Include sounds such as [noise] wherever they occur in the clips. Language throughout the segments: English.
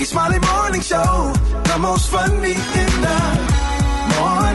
Rickey Smiley Morning Show. The most funny in the morning.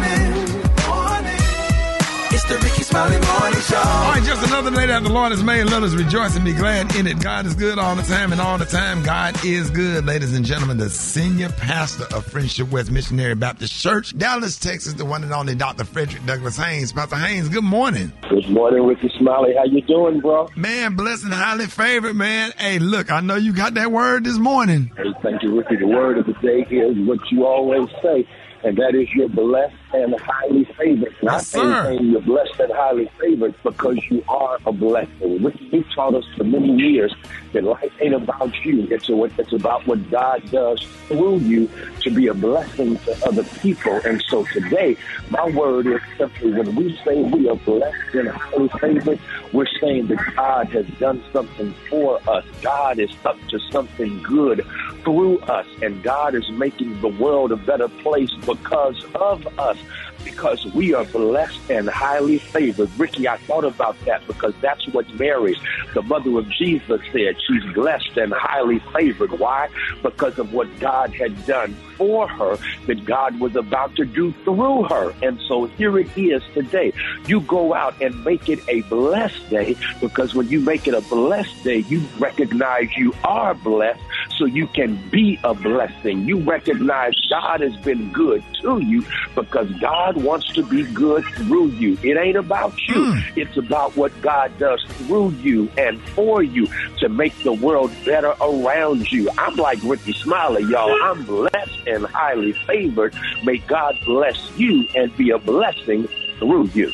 The Morning Show. All right, just another day that the Lord has made. Let us rejoice and be glad in it. God is good all the time, and all the time, God is good. Ladies and gentlemen, the senior pastor of Friendship West Missionary Baptist Church, Dallas, Texas, the one and only Dr. Frederick Douglass Haynes. Pastor Haynes, good morning. Good morning, Rickey Smiley. How you doing, bro? Man, blessed and highly favored, man. Hey, look, I know you got that word this morning. Hey, thank you, Rickey. The word of the day is what you always say, and that is you're blessed and highly favored. Not Yes, sir. saying you're blessed and highly favored because you are a blessing. Rickey, you taught us for many years that life ain't about you. It's, a, it's about what God does through you to be a blessing to other people. And so today, my word is simply when we say we are blessed and highly favored, we're saying that God has done something for us. God is up to something good through us, and God is making the world a better place because of us. Because we are blessed and highly favored. Rickey, I thought about that because that's what Mary, the mother of Jesus, said. She's blessed and highly favored. Why? Because of what God had done for her, that God was about to do through her. And so here it is today. You go out and make it a blessed day because when you make it a blessed day, you recognize you are blessed so you can be a blessing. You recognize God has been good to you because God wants to be good through you. It ain't about you. Hmm. It's about what God does through you and for you to make the world better around you. I'm like Rickey Smiley, y'all. I'm blessed and highly favored. May God bless you and be a blessing through you.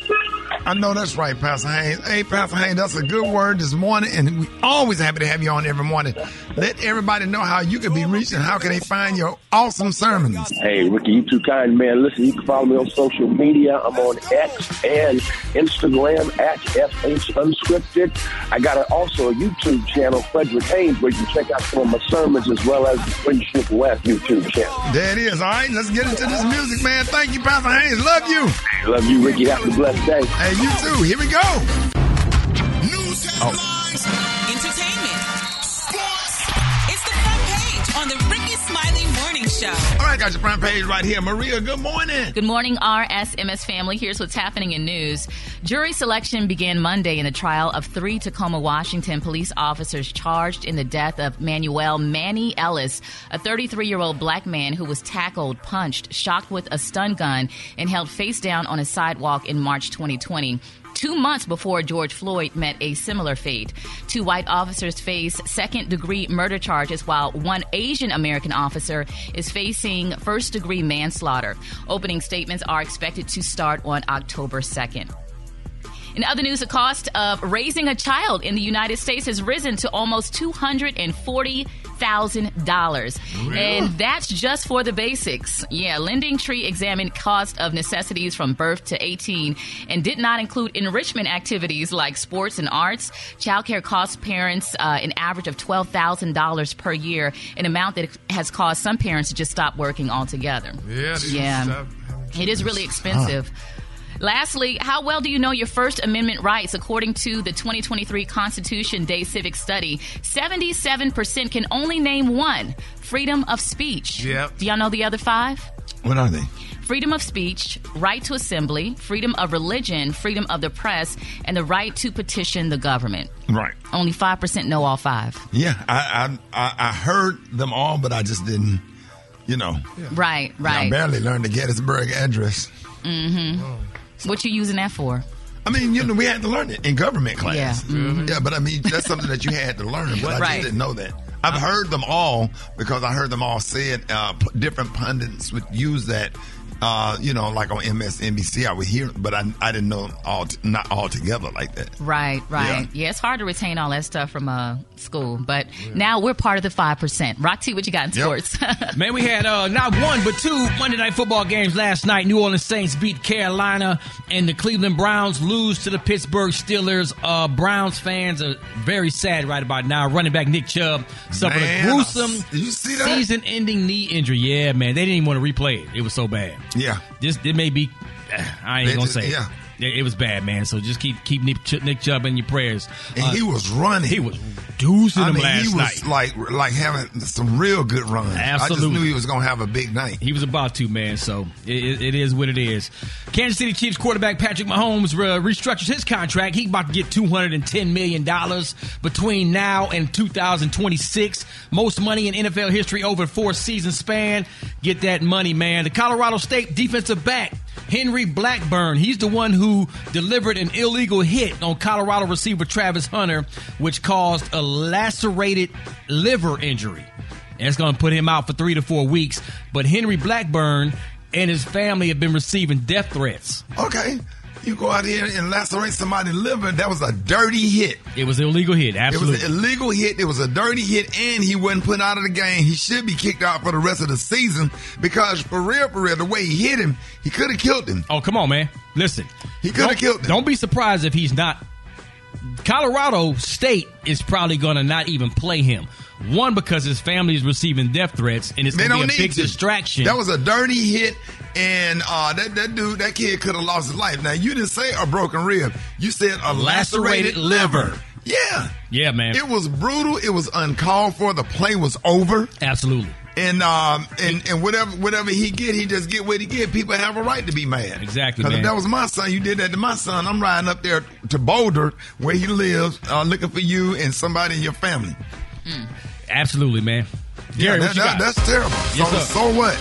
I know that's right, Pastor Haynes. Hey, Pastor Haynes, that's a good word this morning, and we always happy to have you on every morning. Let everybody know how you can be reached and how can they find your awesome sermons. Hey, Rickey, you too kind, man. Listen, you can follow me on social media. I'm on X and Instagram at FH Unscripted. I got a, also a YouTube channel, Frederick Haynes, where you can check out some of my sermons as well as the Friendship West YouTube channel. There it is. All right, let's get into this music, man. Thank you, Pastor Haynes. Love you. Love you, Rickey. Have a blessed day. Hey, you too. Here we go. Right, got your front page right here. Maria, good morning. Good morning, RSMS family. Here's what's happening in news. Jury selection began Monday in the trial of three Tacoma, Washington police officers charged in the death of Manuel Manny Ellis, a 33 year old black man who was tackled, punched, shocked with a stun gun, and held face down on a sidewalk in March 2020 two months before George Floyd met a similar fate. Two white officers face second degree murder charges, while one Asian American officer is facing first degree manslaughter. Opening statements are expected to start on October 2nd. In other news, the cost of raising a child in the United States has risen to almost $240,000. And that's just for the basics. Yeah, Lending Tree examined cost of necessities from birth to 18 and did not include enrichment activities like sports and arts. Childcare costs parents uh, an average of $12,000 per year, an amount that has caused some parents to just stop working altogether. Yeah, Yeah. It is really expensive. Lastly, how well do you know your First Amendment rights? According to the 2023 Constitution Day Civic Study, 77% can only name one freedom of speech. Yep. Do y'all know the other five? What are they? Freedom of speech, right to assembly, freedom of religion, freedom of the press, and the right to petition the government. Right. Only 5% know all five. Yeah, I I I, I heard them all, but I just didn't. You know, Right, right. I right. barely learned the Gettysburg Address. Mm-hmm. Oh. What you using that for? I mean, you know, we had to learn it in government class. Yeah, mhm. Yeah, but I mean, that's something that you had to learn, but I just didn't know that. I've heard them all because I heard them all said. Uh, p- different pundits would use that. Uh, you know, like on MSNBC, I would hear, but I, I didn't know all t- not all together like that. Right, right. Yeah. it's hard to retain all that stuff from uh, school, but now we're part of the 5%. Rock T, what you got in Yep. sports? [laughs] Man, we had uh, not one but two Monday night football games last night. New Orleans Saints beat Carolina, and the Cleveland Browns lose to the Pittsburgh Steelers. Uh, Browns fans are very sad right about now. Running back Nick Chubb suffered Man, a gruesome I- you see that? season-ending knee injury. Yeah, man, they didn't even want to replay it. It was so bad. Yeah, This it may be. [sighs] I ain't They gonna say. it. yeah. It, it was bad, man. So just keep keep Nick, Ch- Nick Chubb in your prayers. and Uh, he was running. he was producing I them mean, last he was night. like like having some real good runs. I just knew he was gonna have a big night. He was about to, man. So it, it- is what it is. Kansas City Chiefs quarterback Patrick Mahomes uh, restructures his contract. He about to get two hundred and ten million dollars between now and two thousand twenty six. Most money in NFL history over four season span. Get that money, man. The Colorado State defensive back. Henry Blackburn, he's the one who delivered an illegal hit on Colorado receiver Travis Hunter, which caused a lacerated liver injury. It's going to put him out for three to four weeks. But Henry Blackburn and his family have been receiving death threats. Okay, you go out here and lacerate somebody's liver. That was a dirty hit. It was an illegal hit, Absolutely, It was an illegal hit. It was a dirty hit, and he wasn't put out of the game. He should be kicked out for the rest of the season because, for real, for real, the way he hit him, he could have killed him. oh, come on, man. Listen. He coulda killed him. Don't be surprised if he's not. Colorado State is probably going to not even play him. One, because his family is receiving death threats, and it's going to be a big to. distraction. That was a dirty hit, and uh, that that dude, that kid could have lost his life. Now you didn't say a broken rib. You said a lacerated, Lacerated liver. liver. Yeah, yeah, man. it was brutal. It was uncalled for. The play was over. absolutely. And um and, and whatever whatever he get, he just get what he get. People have a right to be mad. Exactly, 'Cause man. if that was my son, you did that to my son. I'm riding up there to Boulder, where he lives, uh, looking for you and somebody in your family. Absolutely, man. Yeah, Gary, that, that- that's terrible. Yes, so, so what?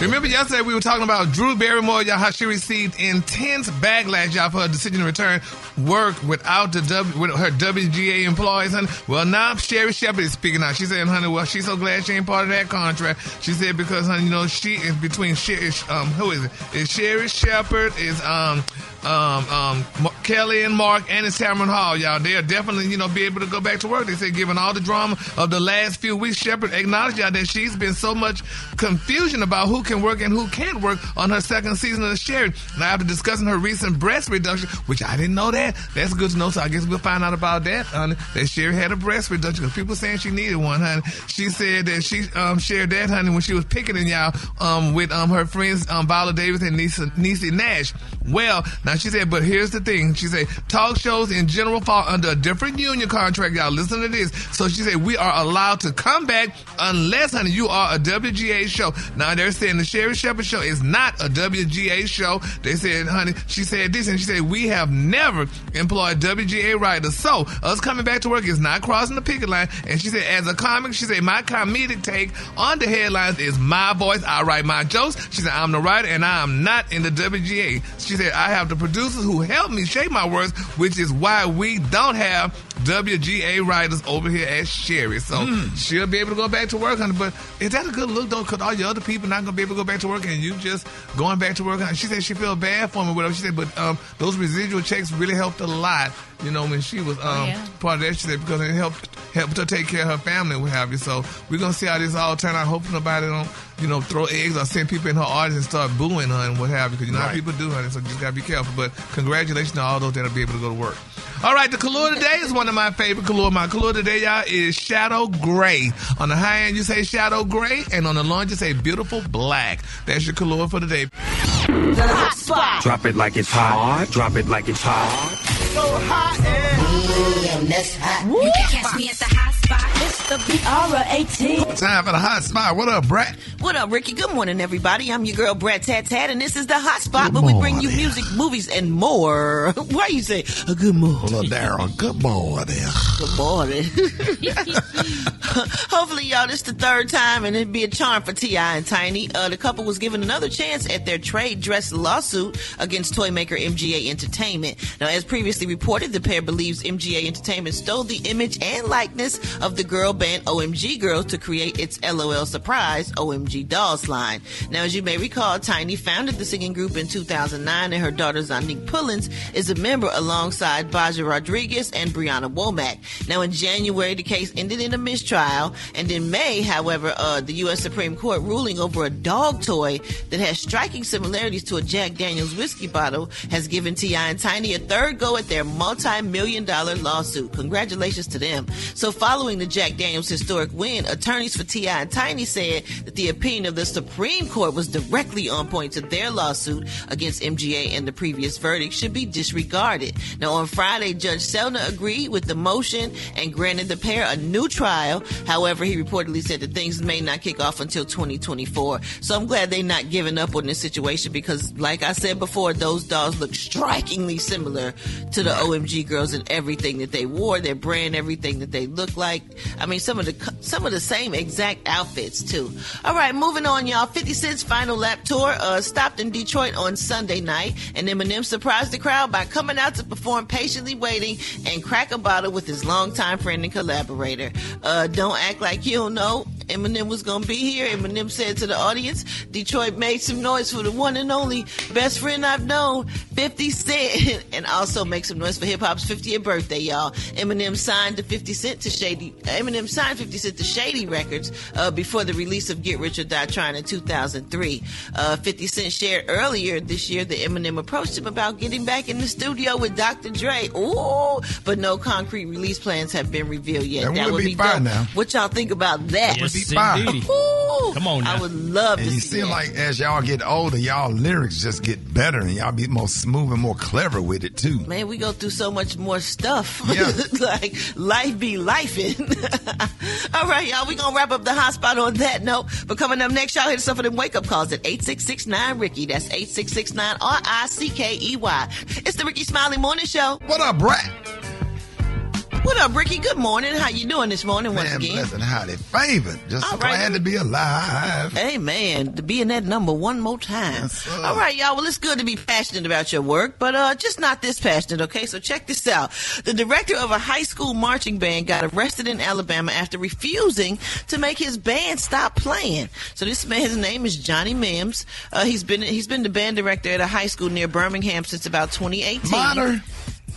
Remember yesterday we were talking about Drew Barrymore, y'all, how she received intense backlash, y'all, for her decision to return work without the w, with her WGA employees, honey. Well, now Sherri Shepherd is speaking out. She said, honey, well, she's so glad she ain't part of that contract. She said because, honey, you know, she is between Sherri, um, who is it? Is Sherri Shepherd, is um, um, um, Kelly and Mark, and it's Tamron Hall, y'all. They'll definitely, you know, be able to go back to work. They said, given all the drama of the last few weeks, Shepherd acknowledged, y'all, that she's been so much confusion about who can work and who can't work on her second season of the Sherri. Now, after discussing her recent breast reduction, which I didn't know that, that's good to know. So I guess we'll find out about that, honey. That Sherri had a breast reduction because people saying she needed one, honey. She said that she um, shared that, honey, when she was picketing y'all um, with um, her friends um, Viola Davis and Nisa, Niecy Nash. Well, now she said, but here's the thing. She said talk shows in general fall under a different union contract. Y'all listen to this. So she said we are allowed to come back unless, honey, you are a WGA show. Now they're saying the Sherri Shepherd show is not a WGA show. They said, honey, she said this, and she said we have never employed WGA writers. So us coming back to work is not crossing the picket line. And she said, as a comic, she said my comedic take on the headlines is my voice. I write my jokes. She said I'm the writer, and I am not in the WGA. She said I have the producers who help me shape my words, which is why we don't have WGA writers over here at Sherri. So she'll be able to go back to work, honey. But is that a good look, though? Because all your other people not going to be able to go back to work and you just going back to work. honey. She said she felt bad for me, whatever. She said, but um, those residual checks really helped a lot, you know, when she was um, yeah. part of that. She said, because it helped helped her take care of her family and what have you. So we're going to see how this all turn out. Hopefully nobody don't, you know, throw eggs or send people in her audience and start booing her and what have you. Because you know how people do, honey. So you just got to be careful. But congratulations to all those that'll be able to go to work. All right, the color today is one of my favorite color. My color today, y'all, is shadow gray. On the high end, you say shadow gray, and on the low end, you say beautiful black. That's your color for today. Drop it like it's hot. Drop it like it's hot. So hot, and. You can catch me at the hot spot. It's the B-R-A-T. Time for the hot spot. What up, Brat? What up, Rickey? Good morning, everybody. I'm your girl, Brat Tat Tat, and this is the Hot Spot, where we bring you music, movies, and more. [laughs] Why you say, a good morning? Well, Daryl, good morning. Good morning. [laughs] Hopefully, y'all, this the third time, and it'd be a charm for T.I. and Tiny. Uh, the couple was given another chance at their trade dress lawsuit against toy maker MGA Entertainment. Now, as previously reported, the pair believes MGA Entertainment stole the image and likeness of the girl band OMG Girlz to create its LOL surprise OMG Dolls line. Now, as you may recall, Tiny founded the singing group in 2009, and her daughter Zonnique Pullins is a member alongside Bahja Rodriguez and Breaunna Womack. Now, in January, the case ended in a mistrial, and in May, however, uh, the U.S. Supreme Court ruling over a dog toy that has striking similarities to a Jack Daniels whiskey bottle has given T.I. and Tiny a third go at their multi-million dollar lawsuit. Congratulations to them. So, following the Jack Daniels historic win, attorneys for T.I. and Tiny said that the opinion of the Supreme Court was directly on point to their lawsuit against MGA and the previous verdict should be disregarded. Now, on Friday, Judge Selna agreed with the motion and granted the pair a new trial. However, he reportedly said that things may not kick off until 2024. So I'm glad they're not giving up on this situation because, like I said before, those dolls look strikingly similar to the OMG Girlz in everything that they wore, their brand, everything that they look like. I mean, some of the some of the same exact outfits too. All right, moving on, y'all. 50 Cent's final lap tour uh, stopped in Detroit on Sunday night, and Eminem surprised the crowd by coming out to perform "Patiently Waiting" and crack a bottle with his longtime friend and collaborator. Uh, don't act like you don't know. Eminem was gonna be here. Eminem said to the audience, "Detroit made some noise for the one and only best friend I've known, 50 Cent, [laughs] and also make some noise for hip hop's 50th birthday, y'all." Eminem signed to 50 Cent to Shady. Eminem signed 50 Cent to Shady Records uh, before the release of Get Rich or Die Trying in 2003. Uh, 50 Cent shared earlier this year that Eminem approached him about getting back in the studio with Dr. Dre. Ooh, but no concrete release plans have been revealed yet. That would be fine dope. now. What y'all think about that? Yes, be fine. Come on now. I would love And to you see seem that. like as y'all get older, y'all lyrics just get better and y'all be more smooth and more clever with it too. Man, we go through so much more stuff. Yeah. [laughs] like life be lifing. [laughs] All right, y'all. We gonna wrap up the hot spot on that note. But coming up next, y'all hit us up for them wake up calls at eight six six nine Rickey. That's eight six six nine R I C K E Y. It's the Rickey Smiley Morning Show. What up, Brat? What up, Rickey? Good morning. How you doing this morning once Man, again? blessed highly favored. Just All right. glad to be alive. Amen. To be in that number one more time. Yes. All right, y'all. Well, it's good to be passionate about your work, but uh, just not this passionate, okay? So check this out. The director of a high school marching band got arrested in Alabama after refusing to make his band stop playing. So this man, his name is Johnny Mims. Uh, he's been he's been the band director at a high school near Birmingham since about 2018. Minor?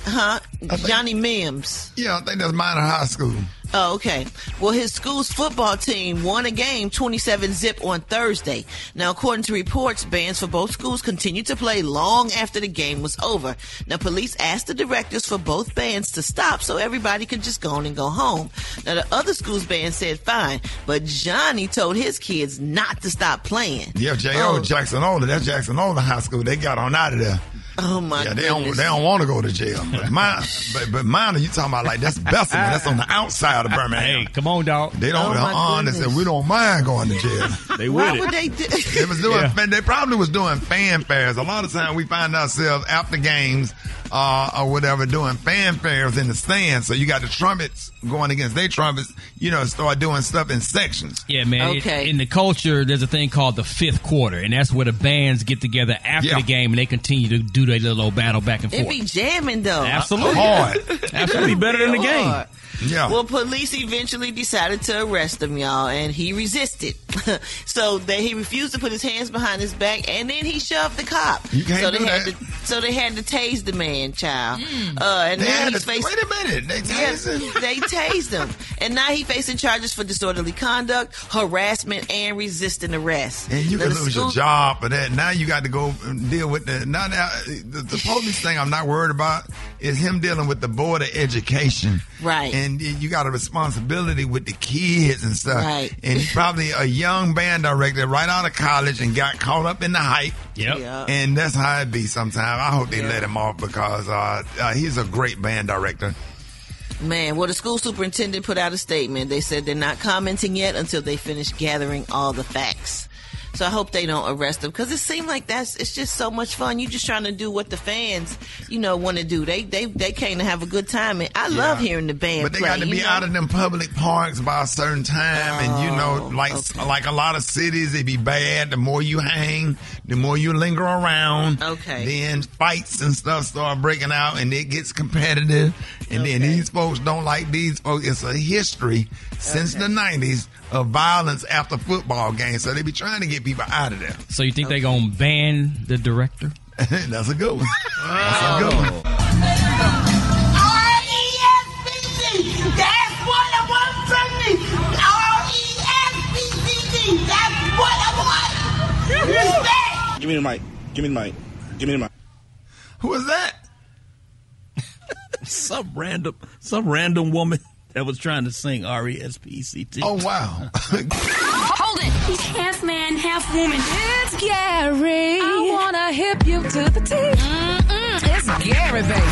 Huh? think- Johnny Mims. Yeah, I think that's minor high school. Oh, okay. Well, his school's football team won a game 27 zip on Thursday. Now, according to reports, bands for both schools continued to play long after the game was over. Now, police asked the directors for both bands to stop so everybody could just go on and go home. Now, the other school's band said fine, but Johnny told his kids not to stop playing. Yeah, J.O. Oh. Jackson-Olin. That's Jackson-Olin High School. They got on out of there. Oh my Yeah, they goodness. don't they don't want to go to jail. But mine, but, but mine, you talking about like that's Bessemer. That's on the outside of [laughs] Birmingham. Hey, come on, dog. They don't. Oh, they're. They said we don't mind going to jail. They Why would they do? They was doing. Yeah. They probably was doing fanfares. A lot of times we find ourselves after games uh, or whatever doing fanfares in the stands. So you got the trumpets going against their trumpets. You know, start doing stuff in sections. Yeah, man. It- Okay. in the culture, there's a thing called the fifth quarter, and that's where the bands get together after Yeah. the game and they continue to do their little battle back and forth. It forth. be jamming though. Absolutely. Hard. [laughs] Absolutely better than the game. hard. Yeah. Well, police eventually decided to arrest him, y'all, and he resisted. [laughs] so that he refused to put his hands behind his back, and then he shoved the cop. You can't so do they had that. to, so they had to tase the man, child. Uh, and They now he's to, facing. wait a minute. They Yeah, tasing. [laughs] they tased him, and now he's facing charges for disorderly conduct, harassment, and resisting arrest. And you Now, can the lose your job for that. Now you got to go and deal with the. Now, now the, the police thing I'm not worried about is him dealing with the board of education. Right. And you got a responsibility with the kids and stuff. Right. And he's probably a young band director right out of college and got caught up in the hype. Yep. Yeah. And that's how it be sometimes. I hope they Yeah. let him off because uh, uh, he's a great band director. Man, well, the school superintendent put out a statement. They said they're not commenting yet until they finish gathering all the facts. So I hope they don't arrest him because it seemed like that's it's just so much fun. You just trying to do what the fans, you know, want to do. They they they came to have a good time, and I love hearing the band But they play. got to be know? out of them public parks by a certain time, and you know, Oh, like okay. like a lot of cities, it be bad. The more you hang, the more you linger around. Okay. Then fights and stuff start breaking out, and it gets competitive. And then these folks don't like these folks. It's a history since the '90s of violence after football games, so they be trying to get people out of there. So you think they gonna ban the director? [laughs] That's a good one. That's a good one. R-E-S-P-C. That's what I want from me. R-E-S-P-C-C. That's what I want. Respect. Give me the mic. Give me the mic. Give me the mic. Who is that? [laughs] some random some random woman that was trying to sing R E S P E C T. Oh wow. [laughs] Hold it. He's half man, half woman. It's Gary. I wanna hip you to the T. It's Gary, baby.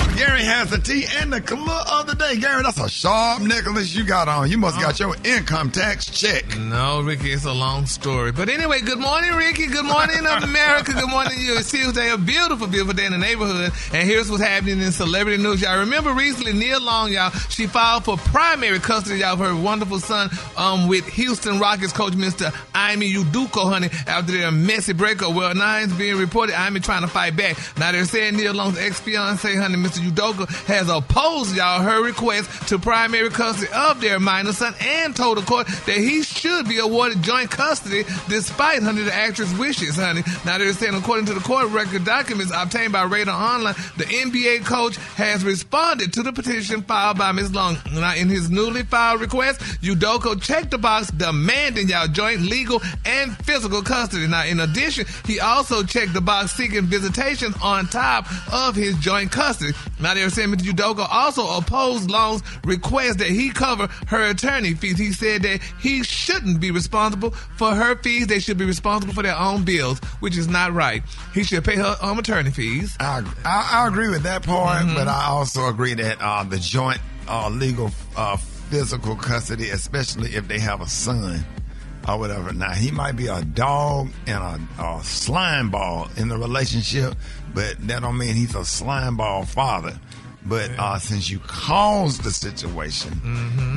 Has the tea and the color of the day. Gary, that's a sharp necklace you got on. You must got your income tax check. No, Rickey, it's a long story. But anyway, good morning, Rickey. Good morning, [laughs] America. Good morning, you. It's Tuesday, a beautiful, beautiful day in the neighborhood. And here's what's happening in celebrity news. Y'all remember recently, Nia Long, y'all, she filed for primary custody y'all, of her wonderful son um, with Houston Rockets coach, Mr. Ime Udoka, honey, after their messy breakup. Well, now it's being reported Ime trying to fight back. Now they're saying Nia Long's ex-fiance, honey, Mr. Udoka, has opposed y'all her request to primary custody of their minor son and told the court that he should be awarded joint custody despite, honey, the actress' wishes, honey. Now they're saying, according to the court record documents obtained by Radar Online, the NBA coach has responded to the petition filed by Ms. Long. Now, in his newly filed request, Udoka checked the box demanding y'all joint legal and physical custody. Now, in addition, he also checked the box seeking visitation on top of his joint custody. Now, they're saying Mr. Udoka also opposed Long's request that he cover her attorney fees. He said that he shouldn't be responsible for her fees. They should be responsible for their own bills, which is not right. He should pay her um, attorney fees. I, I, I agree with that part, but I also agree that uh, the joint uh, legal uh, physical custody, especially if they have a son or whatever. Now, he might be a dog and a, a slime ball in the relationship, but that don't mean he's a slime ball father. But uh, since you caused the situation,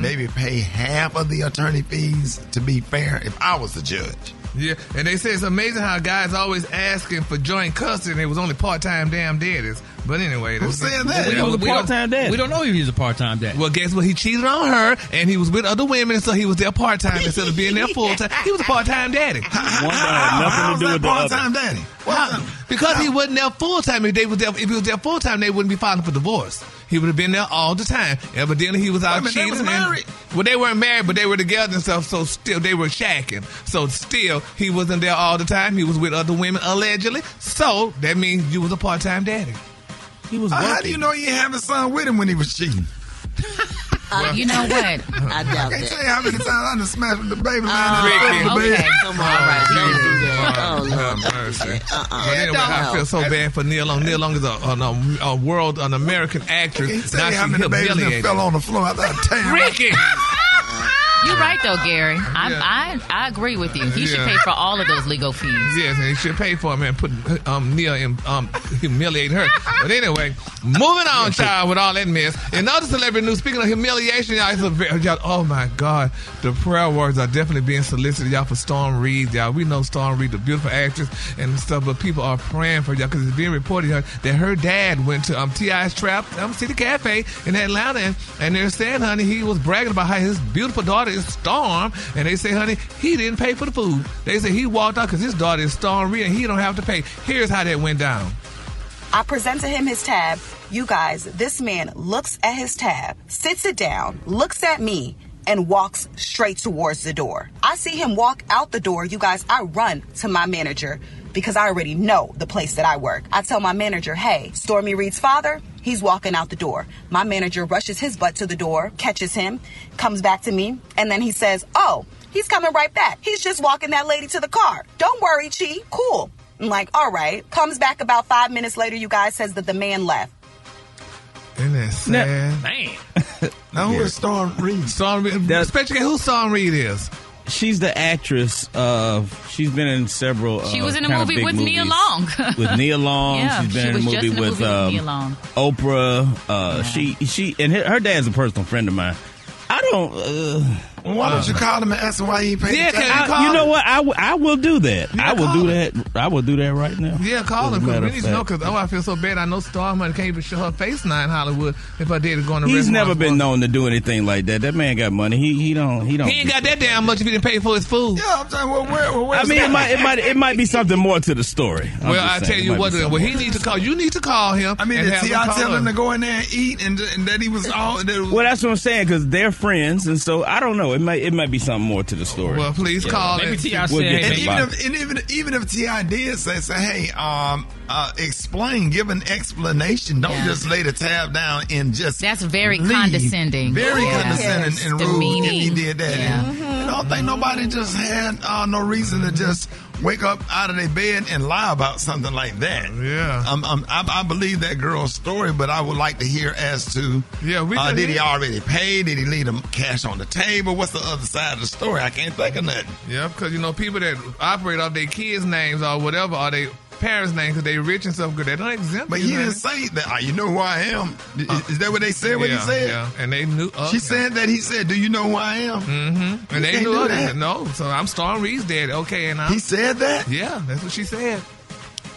maybe pay half of the attorney fees to be fair. If I was the judge, Yeah, and they say it's amazing how guys always asking for joint custody and it was only part-time damn daddies. But anyway, Who that's- said that? We He was a don't- we don't- part-time dad. We don't know if he was a part-time dad. Well, guess what? He cheated on her, and he was with other women, so he was there part-time instead of being there [laughs] full-time. He was a part-time daddy. One had nothing to do with the other. part-time daddy. How? Because he wasn't there full time. If they was there, if he was there full time, they wouldn't be filing for divorce. He would have been there all the time. Evidently, he was out Wait minute, they cheating. was and- well, they weren't married, but they were together and stuff. So still, they were shacking. So still, he wasn't there all the time. He was with other women allegedly. So that means you was a part time daddy. He was Uh, how do you know you have a son with him when he was cheating? [laughs] Uh, you know what? I I can't tell you how many times I done smashed with the baby man. Oh, in the Rickey. bed. Okay. Come on, all right, don't do that. Oh, Lord. Mercy. Uh-uh. But anyway, I feel so bad for Nia Long. Nia Long is a, a, a world, an American actress. He Now said how many babies fell on the floor. I thought, [laughs] damn. Rickey! You're right though, Gary. I, Yeah. I I agree with you. He should pay for all of those legal fees. Yes, and he should pay for him and put um, Nia in um, [laughs] humiliate her. But anyway, moving on, child, with all that mess. In other celebrity news, speaking of humiliation, y'all, it's a very, y'all, oh my God, the prayer words are definitely being solicited, y'all, for Storm Reid, y'all. We know Storm Reid, the beautiful actress and stuff, but people are praying for y'all because it's being reported y'all, that her dad went to um, T.I.'s Trap um, City Cafe in Atlanta, and, and they're saying, honey, he was bragging about how his beautiful daughter is Storm, and they say, honey, he didn't pay for the food. They say he walked out because his daughter is Storm Reid, and he don't have to pay. Here's how that went down. I presented him his tab. You guys, this man looks at his tab, sits it down, looks at me, and walks straight towards the door. I see him walk out the door. You guys, I run to my manager because I already know the place that I work. I tell my manager, hey, Stormy Reid's father, he's walking out the door. My manager rushes his butt to the door, catches him, comes back to me, and then he says, oh, he's coming right back. He's just walking that lady to the car. Don't worry, Chi. Cool. I'm like, all right. Comes back about five minutes later, you guys, says that the man left. Isn't that sad? Man. Now who is Storm Reid? Storm Reid, especially who Storm Reid is. She's the actress of. She's been in several. She uh, was in a movie with Nia. Long. [laughs] with Nia Long. Yeah, she's been she in a movie, in a with, movie with um, Nia Long. Oprah. Uh, She she and her, her dad's a personal friend of mine. I don't. Uh, Why don't you call him and ask him why he ain't paid Yeah, the can tax? you I- you know what? I, w- I will do that. Yeah, I will do him. that. I will do that right now. Yeah, call As him a because we need to know because oh, I feel so bad. I know Storm Money can't even show her face now in Hollywood. If I did go on the He's never been for- known to do anything like that. That man got money. He he don't he don't. He ain't got that damn much if he didn't pay for his food. Yeah, I'm saying, well, where, well, I mean, it might it might it might be something more to the story. I'm well, I tell you might what, well, he needs to call. You need to call him. I mean, and did have T.I. him tell him to go in there and eat and, and that he was eh, all, that was, Well, that's what I'm saying because they're friends, and so I don't know. It might it might be something more to the story. Well, please Yeah. call Maybe it. T.I. We'll said, get hey, to and even if, and even, even if Ti did say, say, hey, um, uh, explain, give an explanation. Don't Yeah. just lay the tab down and just. That's very leave. condescending. Very Yeah. condescending Yes. and rude if he Demeaning. did that. Yeah. And I don't think nobody just had uh, no reason to just wake up out of their bed and lie about something like that. Yeah. Um, um, I, I believe that girl's story, but I would like to hear as to Yeah, we uh, did he already pay? Did he leave the cash on the table? What's the other side of the story? I can't think of nothing. Yeah, because you know people that operate off their kids' names or whatever, are their parents' name because they rich and stuff good, they don't exempt. But he didn't say that. "Ah, You know who I am? Is, is that what they said? What he said? Yeah, and they knew. Uh, She said that. He said, "Do you know who I am?" Mm-hmm. And they knew that. No, so I'm Storm Reid's dad. Okay, and I'm, He said that. Yeah, that's what she said.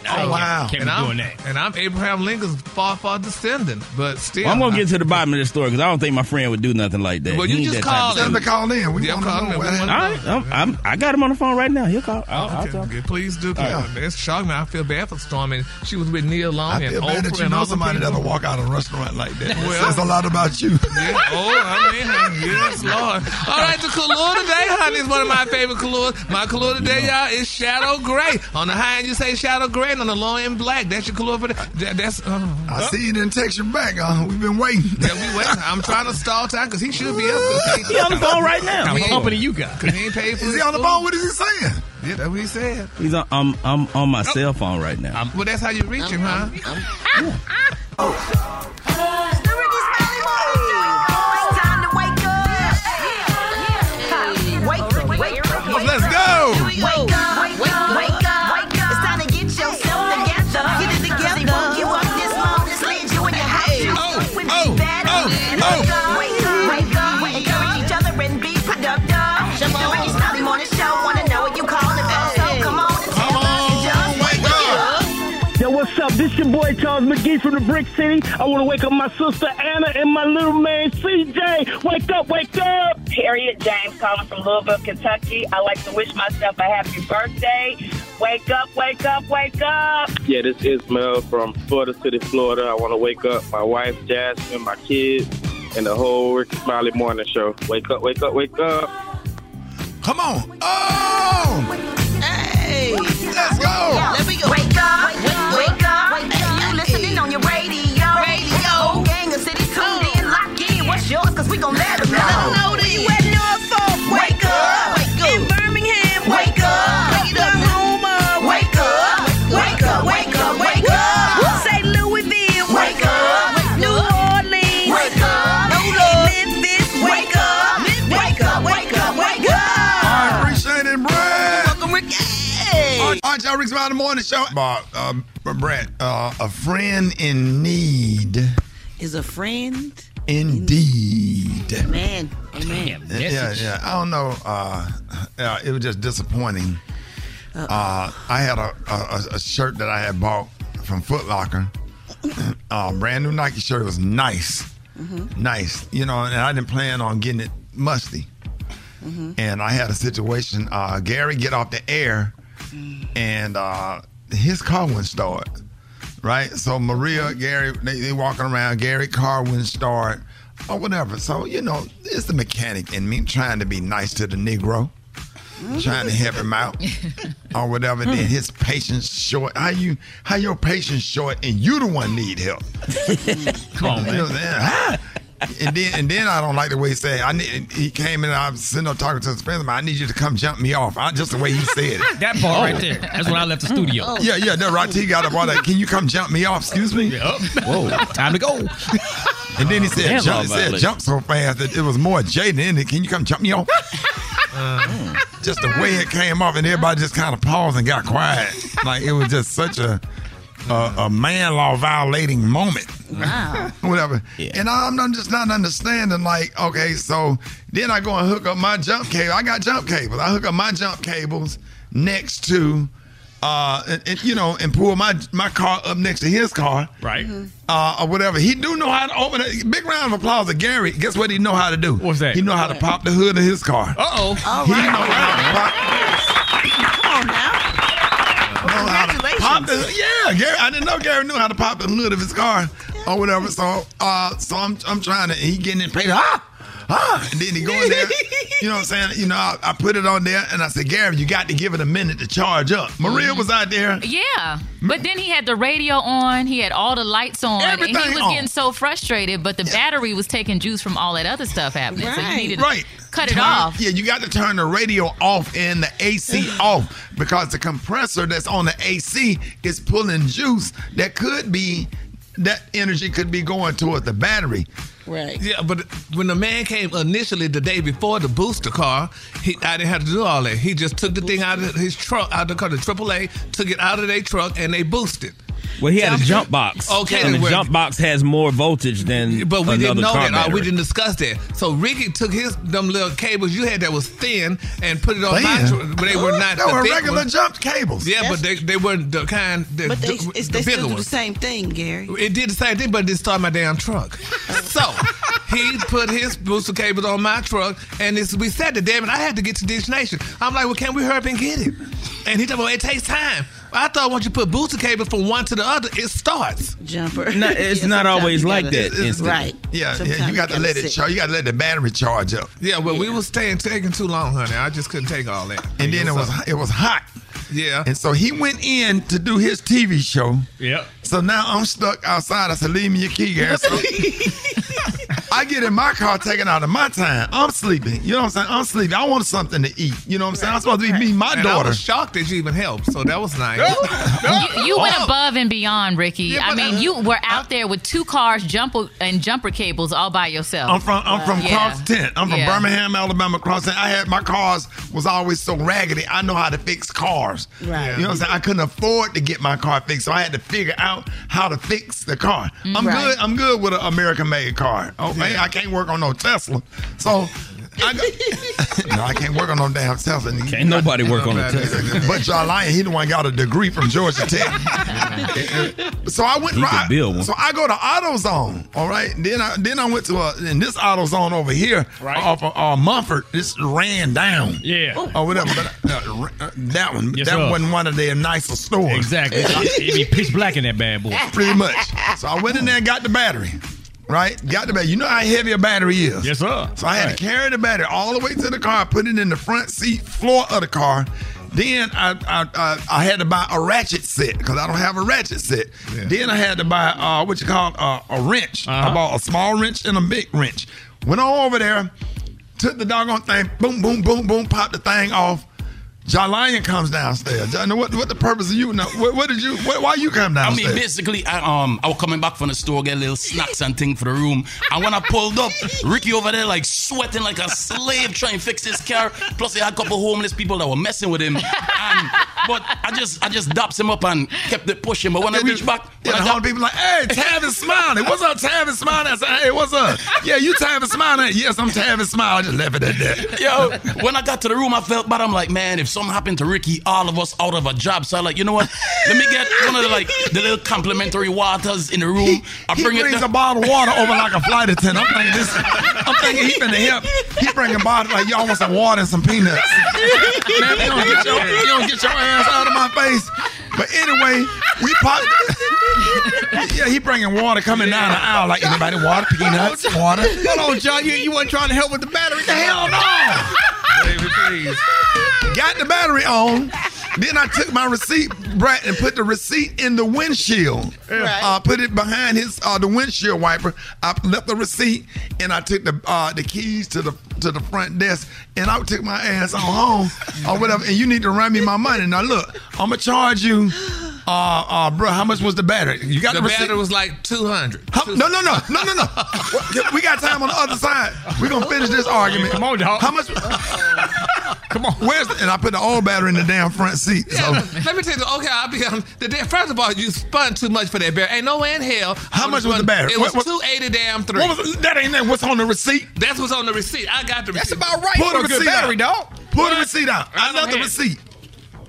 Oh, wow. Can't and be I'm, doing that. And I'm Abraham Lincoln's far, far descendant, but still. Well, I'm gonna get to the bottom of this story because I don't think my friend would do nothing like that. Well, you ain't just that type call of Tell him dude. to call in. We Yeah, want call him. what All right, I'm, I'm, I got him on the phone right now. He'll call. I'll, I'll Okay, tell him. please do. Cause It's shocking me. I feel bad for Storm, and she was with Nia Long I and bad Oprah that you know somebody people. that'll walk out of a restaurant like that. Well- Well, says a lot about you. [laughs] Yeah. Oh, I mean, yes, Lord. All right, the color today, honey, is one of my favorite colors. My color today, y'all, is shadow gray. On the high end, you say shadow gray, and on the low end, black. That's your color for the. That, that's. Uh, I see you didn't text you back. Uh, we've been waiting. Yeah, we waiting. I'm trying to stall time because he should be up. He on the phone right now. How much company you got? Because he ain't paid for Is he on the food. phone? What is he saying? Yeah, that's what he said. He's on. I'm, I'm on my cell phone right now. Well, that's how you reach him, huh? Let's go. Wake wake This your boy Charles McGee from the Brick City. I want to wake up my sister Anna and my little man CJ. Wake up, wake up! Harriet James calling from Louisville, Kentucky. I like to wish myself a happy birthday. Wake up, wake up, wake up. Yeah, this is Mel from Florida City, Florida. I want to wake up my wife, Jasmine, my kids, and the whole Ricky Smiley Morning Show. Wake up, wake up, wake up. Come on. Oh, Hey, let's go. let me go. Wake up, wake up. You listening on your radio. Radio. Whole gang of cities tuned in, lock in. What's yours? Cause we gon' let them know. Let 'em know Where then. you at right, y'all, Rick's Mountain Morning Show. Uh, uh, Brett, uh, a friend in need. Is a friend. Indeed. Man, amen. Yeah, yeah. I don't know. Uh, yeah, it was just disappointing. Uh, I had a, a, a shirt that I had bought from Foot Locker. Uh, brand new Nike shirt. It was nice. Nice. You know, and I didn't plan on getting it musty. And I had a situation. Uh, Gary get off the air, and uh, his car wouldn't start. Right. So Maria, Gary, they, they walking around. Gary car wouldn't start, or whatever. So you know, it's the mechanic in me trying to be nice to the Negro, trying to help him out, [laughs] or whatever. Then his patience short. How you? How your patience short, and you the one need help? [laughs] Come on, You know, man. then, ah. And then, and then I don't like the way he said. I need. He came in. and I was sitting there talking to his friend. of mine, I need you to come jump me off. I, just the way he said it. That part right oh. there. That's when I left the studio. Oh. Yeah, yeah, no, right. He got up on that. Can you come jump me off? Excuse me. Yup. Whoa, time to go. And then he said, Damn, jump, he said jump so fast that it was more Jaden in it. Can you come jump me off? [laughs] just the way it came off, and everybody just kind of paused and got quiet. Like it was just such a a, a man law violating moment. Wow. [laughs] Whatever. Yeah. And I'm not, just not understanding, like, okay, so then I go and hook up my jump cable. I got jump cables. I hook up my jump cables next to, uh, and, and, you know, and pull my my car up next to his car. Right. Uh, or whatever. He do know how to open it. Big round of applause to Gary. Guess what he know how to do? What's that? He know how to pop the hood of his car. Uh oh. All he right. know how to pop, Come on now. How to pop the yeah. Gary, I didn't know Gary knew how to pop the hood of his car or whatever. So, uh, so I'm I'm trying to. He getting in paid. Ah. Ah, and then he go in there, you know what I'm saying? You know, I, I put it on there and I said, Gary, you got to give it a minute to charge up. Maria was out there. Yeah, but then he had the radio on. He had all the lights on, and Everything he was on. getting so frustrated. But the battery was taking juice from all that other stuff happening. So you Right. needed Right. Cut it off. Yeah, you got to turn the radio off and the AC off because the compressor that's on the AC is pulling juice that could be that energy could be going toward the battery. Right. Yeah, but when the man came initially the day before the booster car, he I didn't have to do all that. He just took the thing out of his truck, out of the car, the AAA, took it out of their truck, and they boosted. Well, he had a jump box. Okay, and the well- jump box has more voltage than But we another didn't know that. Uh, we didn't discuss that. So Rickey took his them little cables you had that was thin and put it on my Thin? truck, but they were not. They the were regular ones. jump cables. Yeah, but they they weren't the kind. The, But they, the, it's, the they bigger still do the same thing, Gary. It did the same thing, but it didn't start my damn truck. [laughs] so he put his booster cables on my truck, and it's, we said to damn I had to get to destination. I'm like, well, can we hurry up and get it? And he told me, well, it takes time. I thought once you put booster cables from one to the other, it starts. Jumper. No, it's [laughs] not always like that. It's Right. Yeah, Sometimes yeah, you got to gotta let it charge. You got to let the battery charge up. Yeah, but we was staying taking too long, honey. I just couldn't take all that. And then it was it was hot. Yeah. And so he went in to do his TV show. Yep. So now I'm stuck outside. I said, "Leave me your key, [laughs] Gary." [laughs] So [laughs] I get in my car, taking out of my time. I'm sleeping. You know what I'm saying? I'm sleeping. I want something to eat. You know what I'm saying? I'm supposed to be me, my and I daughter. was shocked that you even helped, so that was nice. You, you went Oh. above and beyond, Rickey. Yeah, I mean, uh, you were out there with two cars, jumper and jumper cables all by yourself. I'm from I'm from Yeah. Cross Tent. I'm from Yeah. Birmingham, Alabama. Cross Tent. I had my cars was always so raggedy. I know how to fix cars. Right. You know what I'm saying? I couldn't afford to get my car fixed, so I had to figure out how to fix the car. I'm Right. good. I'm good with an American made car. Okay, I can't work on no Tesla. So. I got, [laughs] no, I can't work on no damn Tesla. Can't nobody work on a Tesla. [laughs] But y'all lying. He the one got a degree from Georgia Tech. [laughs] so I went right. build one. So I go to AutoZone. All right. Then I then I went to a in this AutoZone over here Right. off of uh, Mumford. This ran down. Yeah. Or whatever. But uh, uh, that one. Yes, that sir. wasn't one of their nicer stores. Exactly. It'd be pitch black in that bad boy. Pretty much. So I went in there and got the battery. Right? Got the battery. You know how heavy a battery is. Yes, sir. So I had Right. to carry the battery all the way to the car, put it in the front seat floor of the car. Then I I, I, I had to buy a ratchet set because I don't have a ratchet set. Then I had to buy uh, what you call uh, a wrench. I Uh-huh. bought a small wrench and a big wrench. Went on over there, took the doggone thing, boom, boom, boom, boom, popped the thing off. John Lion comes downstairs. John, what what the purpose of you? Know what, what did you? What, why you come downstairs? I mean, basically, I, um, I was coming back from the store, get little snacks and thing for the room. And when I pulled up, Rickey over there like sweating like a slave trying to fix his car. Plus, he had a couple homeless people that were messing with him. And, but I just, I just dapped him up and kept it pushing. But when I reached back, Yeah, when the I people like, hey, Tavis Smiley. What's up, Tavis Smiley? I said, hey, what's up? Yeah, you Tavis Smiley? Yes, I'm Tavis Smiley. I just left it at that. Yo, when I got to the room, I felt bad. I'm like, man, if something happened to Rickey, all of us out of a job. So I like, you know what? Let me get one of the like the little complimentary waters in the room. I bring it. brings down- a bottle of water over like a flight attendant. I'm thinking this. I'm thinking he finna help. He bringing bottle like y'all want some water and some peanuts. Man, you don't get your you don't get your ass out of my face. But anyway, we popped. [laughs] yeah, he bringing water coming down the aisle like anybody water, peanuts, [laughs] water. Hold on, John. You, you wasn't trying to help with the battery. The hell no. Baby, please. Got the battery on. Then I took my receipt, Brett, and put the receipt in the windshield. Right. Uh, put it behind his uh, the windshield wiper. I left the receipt, and I took the uh, the keys to the to the front desk, and I took my ass on home or whatever. And you need to run me my money. Now look, I'm gonna charge you, uh, uh, bro. How much was the battery? You got the, The receipt? battery was like 200. How- no, no, no, no, no, no. we got time on the other side. We're gonna finish this argument. Come on, dog. How much? Come on. Where's the, and I put the old battery in the damn front seat. So Let me tell you, okay, I'll be um, the damn, first of all, you spun too much for that battery. Ain't no way in hell. How much was spun- the battery? It was What- what- 280 damn three. what was that? Ain't that what's on the receipt? That's what's on the receipt. I got the receipt. That's about right Pull for the a good receipt battery, out. dog. Pull the receipt out. I don't love the have it. receipt.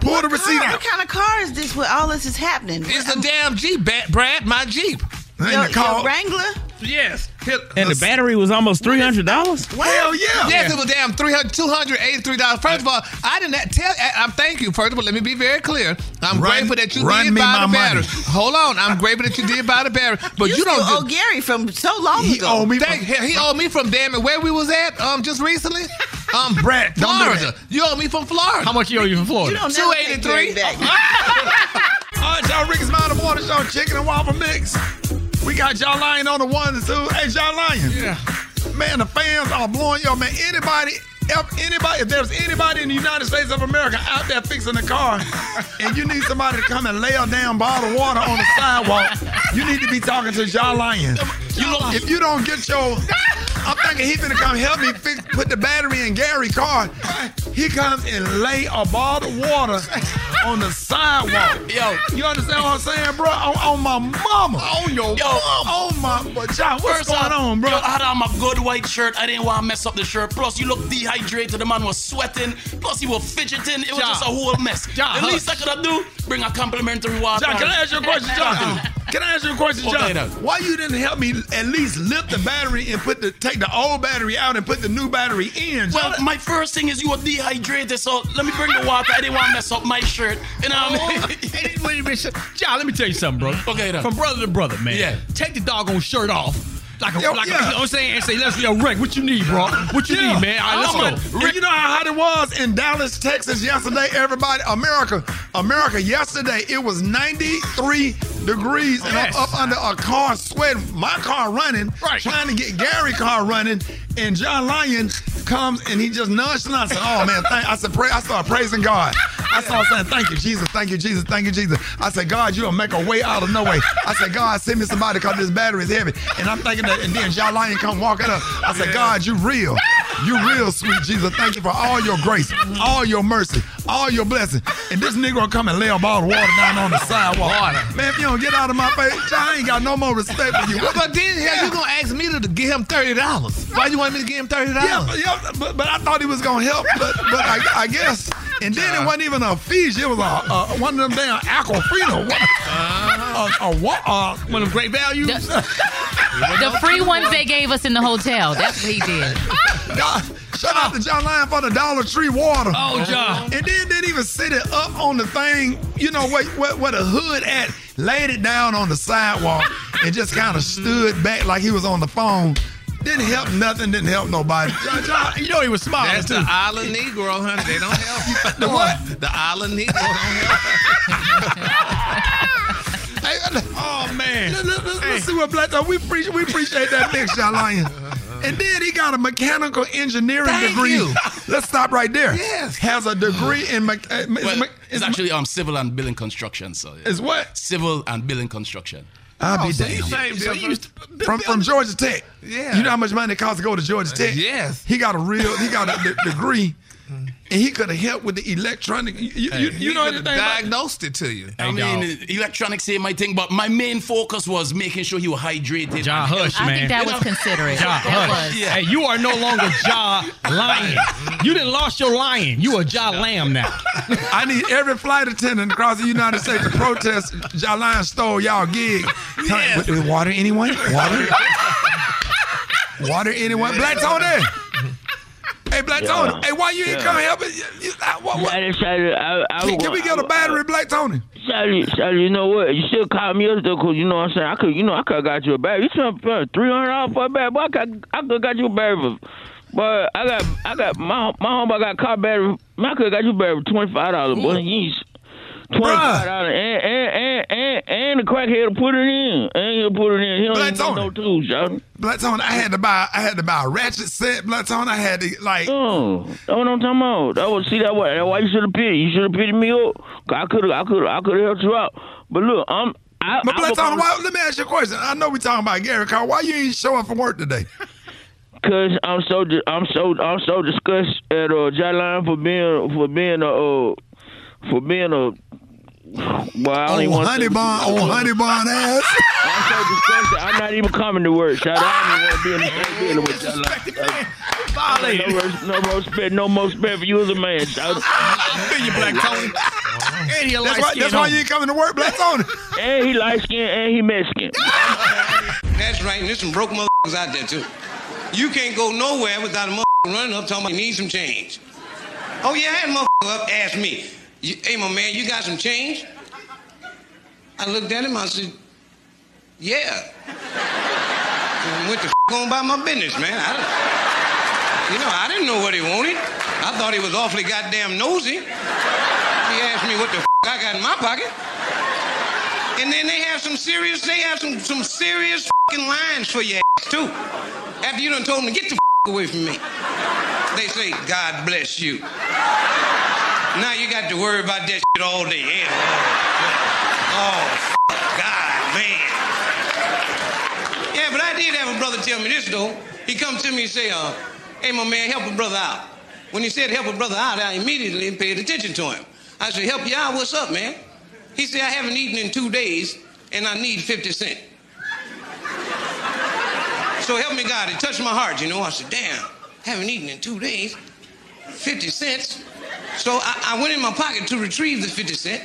Pull the receipt Car, out. what kind of car is this where all this is happening? It's a damn Jeep, Brad, my Jeep. Ain't your, the car. your Wrangler? Yes. And the battery was almost three hundred dollars. Hell yeah. Yes, it was damn $300, $283. First of all, I did not tell, I, I'm thank you. First of all, let me be very clear. I'm Run- grateful that you did buy my the battery. Hold on. I'm grateful that you did buy the battery. [laughs] But you, don't still do- owe Gary from so long He ago. owe me. Thank, he, he owed me from damn it where we was at um just recently. [laughs] Um, Brad, don't do Florida. You owe me from Florida. How much you owe you from you Florida? don't never pay 283? Gary back. All right, y'all. Rickey's Mountain Water Show, chicken and waffle mix. We got y'all lying on the one and two. Hey, y'all lying. Yeah. Man, the fans are blowing yo, man. Anybody If anybody, if there's anybody in the United States of America out there fixing a car, [laughs] and you need somebody to come and lay a damn bottle of water on the sidewalk, you need to be talking to John Lyon. You if you don't get your, I'm thinking he's gonna come help me fix, put the battery in Gary's car. He comes and lay a bottle of water on the sidewalk. Yo, you understand what I'm saying, bro? On, on my mama. On your Yo, mama. On my, but John, what's First going on, bro? Yo, I had on my good white shirt. I didn't want to mess up the shirt. Plus, you look dehydrated. The man was sweating. Plus, he was fidgeting. It was John. just a whole mess. John, the least I could have do, bring a complimentary water. John, can I ask you a question, John? [laughs] Can I ask you a question, John? then. Why you didn't help me at least lift the battery and put the take the old battery out and put the new battery in? Well, my first thing is you were dehydrated, so let me bring the water. I didn't want to mess up my shirt. You know what I mean? Oh, [laughs] hey, wait a minute, John. Let me tell you something, bro. Okay, then. From brother to brother, man. Yeah. Take the doggone shirt off. Like a, Yo, like a, you know what I'm saying? And say, let's yo, Rick, what you need, bro? What you Yeah. need, man? All right, Oh, let's go. and you know how hot it was in Dallas, Texas yesterday? Everybody, America, America, yesterday it was 93 degrees and Yes. I'm up under a car sweating. My car running, Right. trying to get Gary car running, and John Lyon comes and he just nonchalant. I said, "Oh man, thank, I said, pray." I started praising God. I started saying, "Thank you, Jesus. Thank you, Jesus. Thank you, Jesus." I said, "God, you'll make a way out of no way." I said, "God, send me somebody because this battery is heavy." And I'm thinking that, and then John Lyon come walking up. I said, "God, you real." You real sweet, Jesus. Thank you for all your grace, all your mercy, all your blessing. And this nigga come and lay a bottle of water down on the sidewalk. Man, if you don't get out of my face, I ain't got no more respect for you. But then hell, you gonna ask me to, to give him thirty dollars? Why you want me to give him thirty Yeah, dollars? but, yeah, but, but I thought he was gonna help, but but I, I guess. And then it wasn't even a Fiji. It was a, a one of them damn Aquafina. What, a, a, what, uh, One of them great values. The free ones they gave us in the hotel. That's what he did. God, shout out to John Lyon for the Dollar Tree water. Oh, John. And then didn't even sit it up on the thing, you know, where, where, where the hood at, laid it down on the sidewalk and just kind of stood back like he was on the phone. Didn't help nothing, didn't help nobody. [laughs] John, John, You know he was smiling That's too. the island Negro, honey. They don't help. The what? The island Negro don't help. [laughs] hey, Oh man. Let, let, let, us see what Black we appreciate we appreciate that big shot lion. And then he got a mechanical engineering Thank degree. you. [laughs] Let's stop right there. Yes. Has a degree in me- uh, is Well, me- it's actually um civil and building construction. So yeah. is what? civil and building construction. I'll be so you damned. same So you used to- From from Georgia Tech. Yeah. You know how much money it costs to go to Georgia Tech? yes. He got a real he got a degree. [laughs] Mm-hmm. And he could have helped with the electronic. You, you, you, He know could've anything about diagnosed it to you. I mean, electronics ain't my thing, but my main focus was making sure he was hydrated. John Hush, healthy. I man. think that You was know? considerate. John Hush. was. Yeah. Hey, you are no longer Ja Lion. [laughs] You didn't lost your lion. You are Ja Lamb now. [laughs] I need every flight attendant across the United States to protest Jalon stole y'all gig. Tell- Yes. with- with Water anyone? Water? [laughs] Water anyone? Black Tony! Hey, Black Yeah. Tony. Hey, why you ain't Yeah. come help us? You- you- what- what- I decided I, I Can, can we get a battery, Black Tony? Sally, Sally, you know what? You still call me up though, cause you know what I'm saying. I could, you know, I could have got you a battery. You spent three hundred dollars for a battery, but I could, I could have got you a battery. For, but I got, I got my my home. I got car battery. I could have got you a battery for twenty five dollars, boy. Yeesh. Twenty five dollars, and and, and and and the crackhead to put it in, and he'll put it in. He don't even no tools, y'all. Black Tony, I had to buy, I had to buy a ratchet set, Black Tony. I had to like, Oh, that's what I'm talking about. That was see that what that's why you should have pitied. You should have pitied me up. I could have, I could, I could have helped you out. But look, I'm. I, but I Black was Tony, gonna- why, let me ask you a question. I know we talking about Gary Carr. Why you ain't show up for work today? [laughs] Cause I'm so I'm so I'm so disgusted at uh J-Line for being for being a uh, for being a well I On oh, honey bun, on honey bun ass. I'm so disgusted. I'm not even coming to work. Shout out. I don't even want to be in the same building with J-Line. No, res- no more respect, no more respect for you as a man. Shout. I feel you, Black Tony. And he That's light why, skin. that's why you ain't coming to work, Black Tony. And he light skinned and he Mexican. That's right, and there's some broke motherfuckers out there too. You can't go nowhere without a motherfucker running up talking about you need some change. Oh yeah, I had a motherfucker up ask me, "You- hey my man, you got some change? I looked at him, I said, yeah. [laughs] And went the f- on by my business, man. I you know, I didn't know what he wanted. I thought he was awfully goddamn nosy. He asked me what the f- I got in my pocket. And then they have some serious, they have some some serious fucking lines for your ass too. After you done told them to get the f- away from me. they say, God bless you. Now you got to worry about that shit all day. Yeah, oh, f- God, man. Yeah, but I did have a brother tell me this, though. He come to me and say, uh, hey, my man, help a brother out. When he said help a brother out, I immediately paid attention to him. I said, help you out? What's up, man? He said, I haven't eaten in two days, and I need 50 cents. So help me God, it touched my heart, you know. I said, damn, haven't eaten in two days, 50 cents. So I, I went in my pocket to retrieve the 50 cent.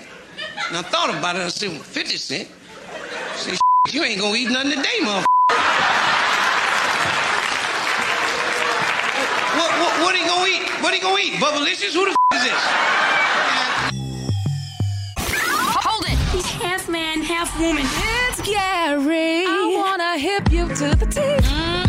And I thought about it. I said, well, 50 cent? I said, "Shit, you ain't gonna eat nothing today, motherfucker. What, what, what he gonna eat? What he gonna eat? Bubblicious? Who the f- is this? Hold it. He's half man, half woman. It's Gary. I wanna hip you to the teeth. Mm-mm,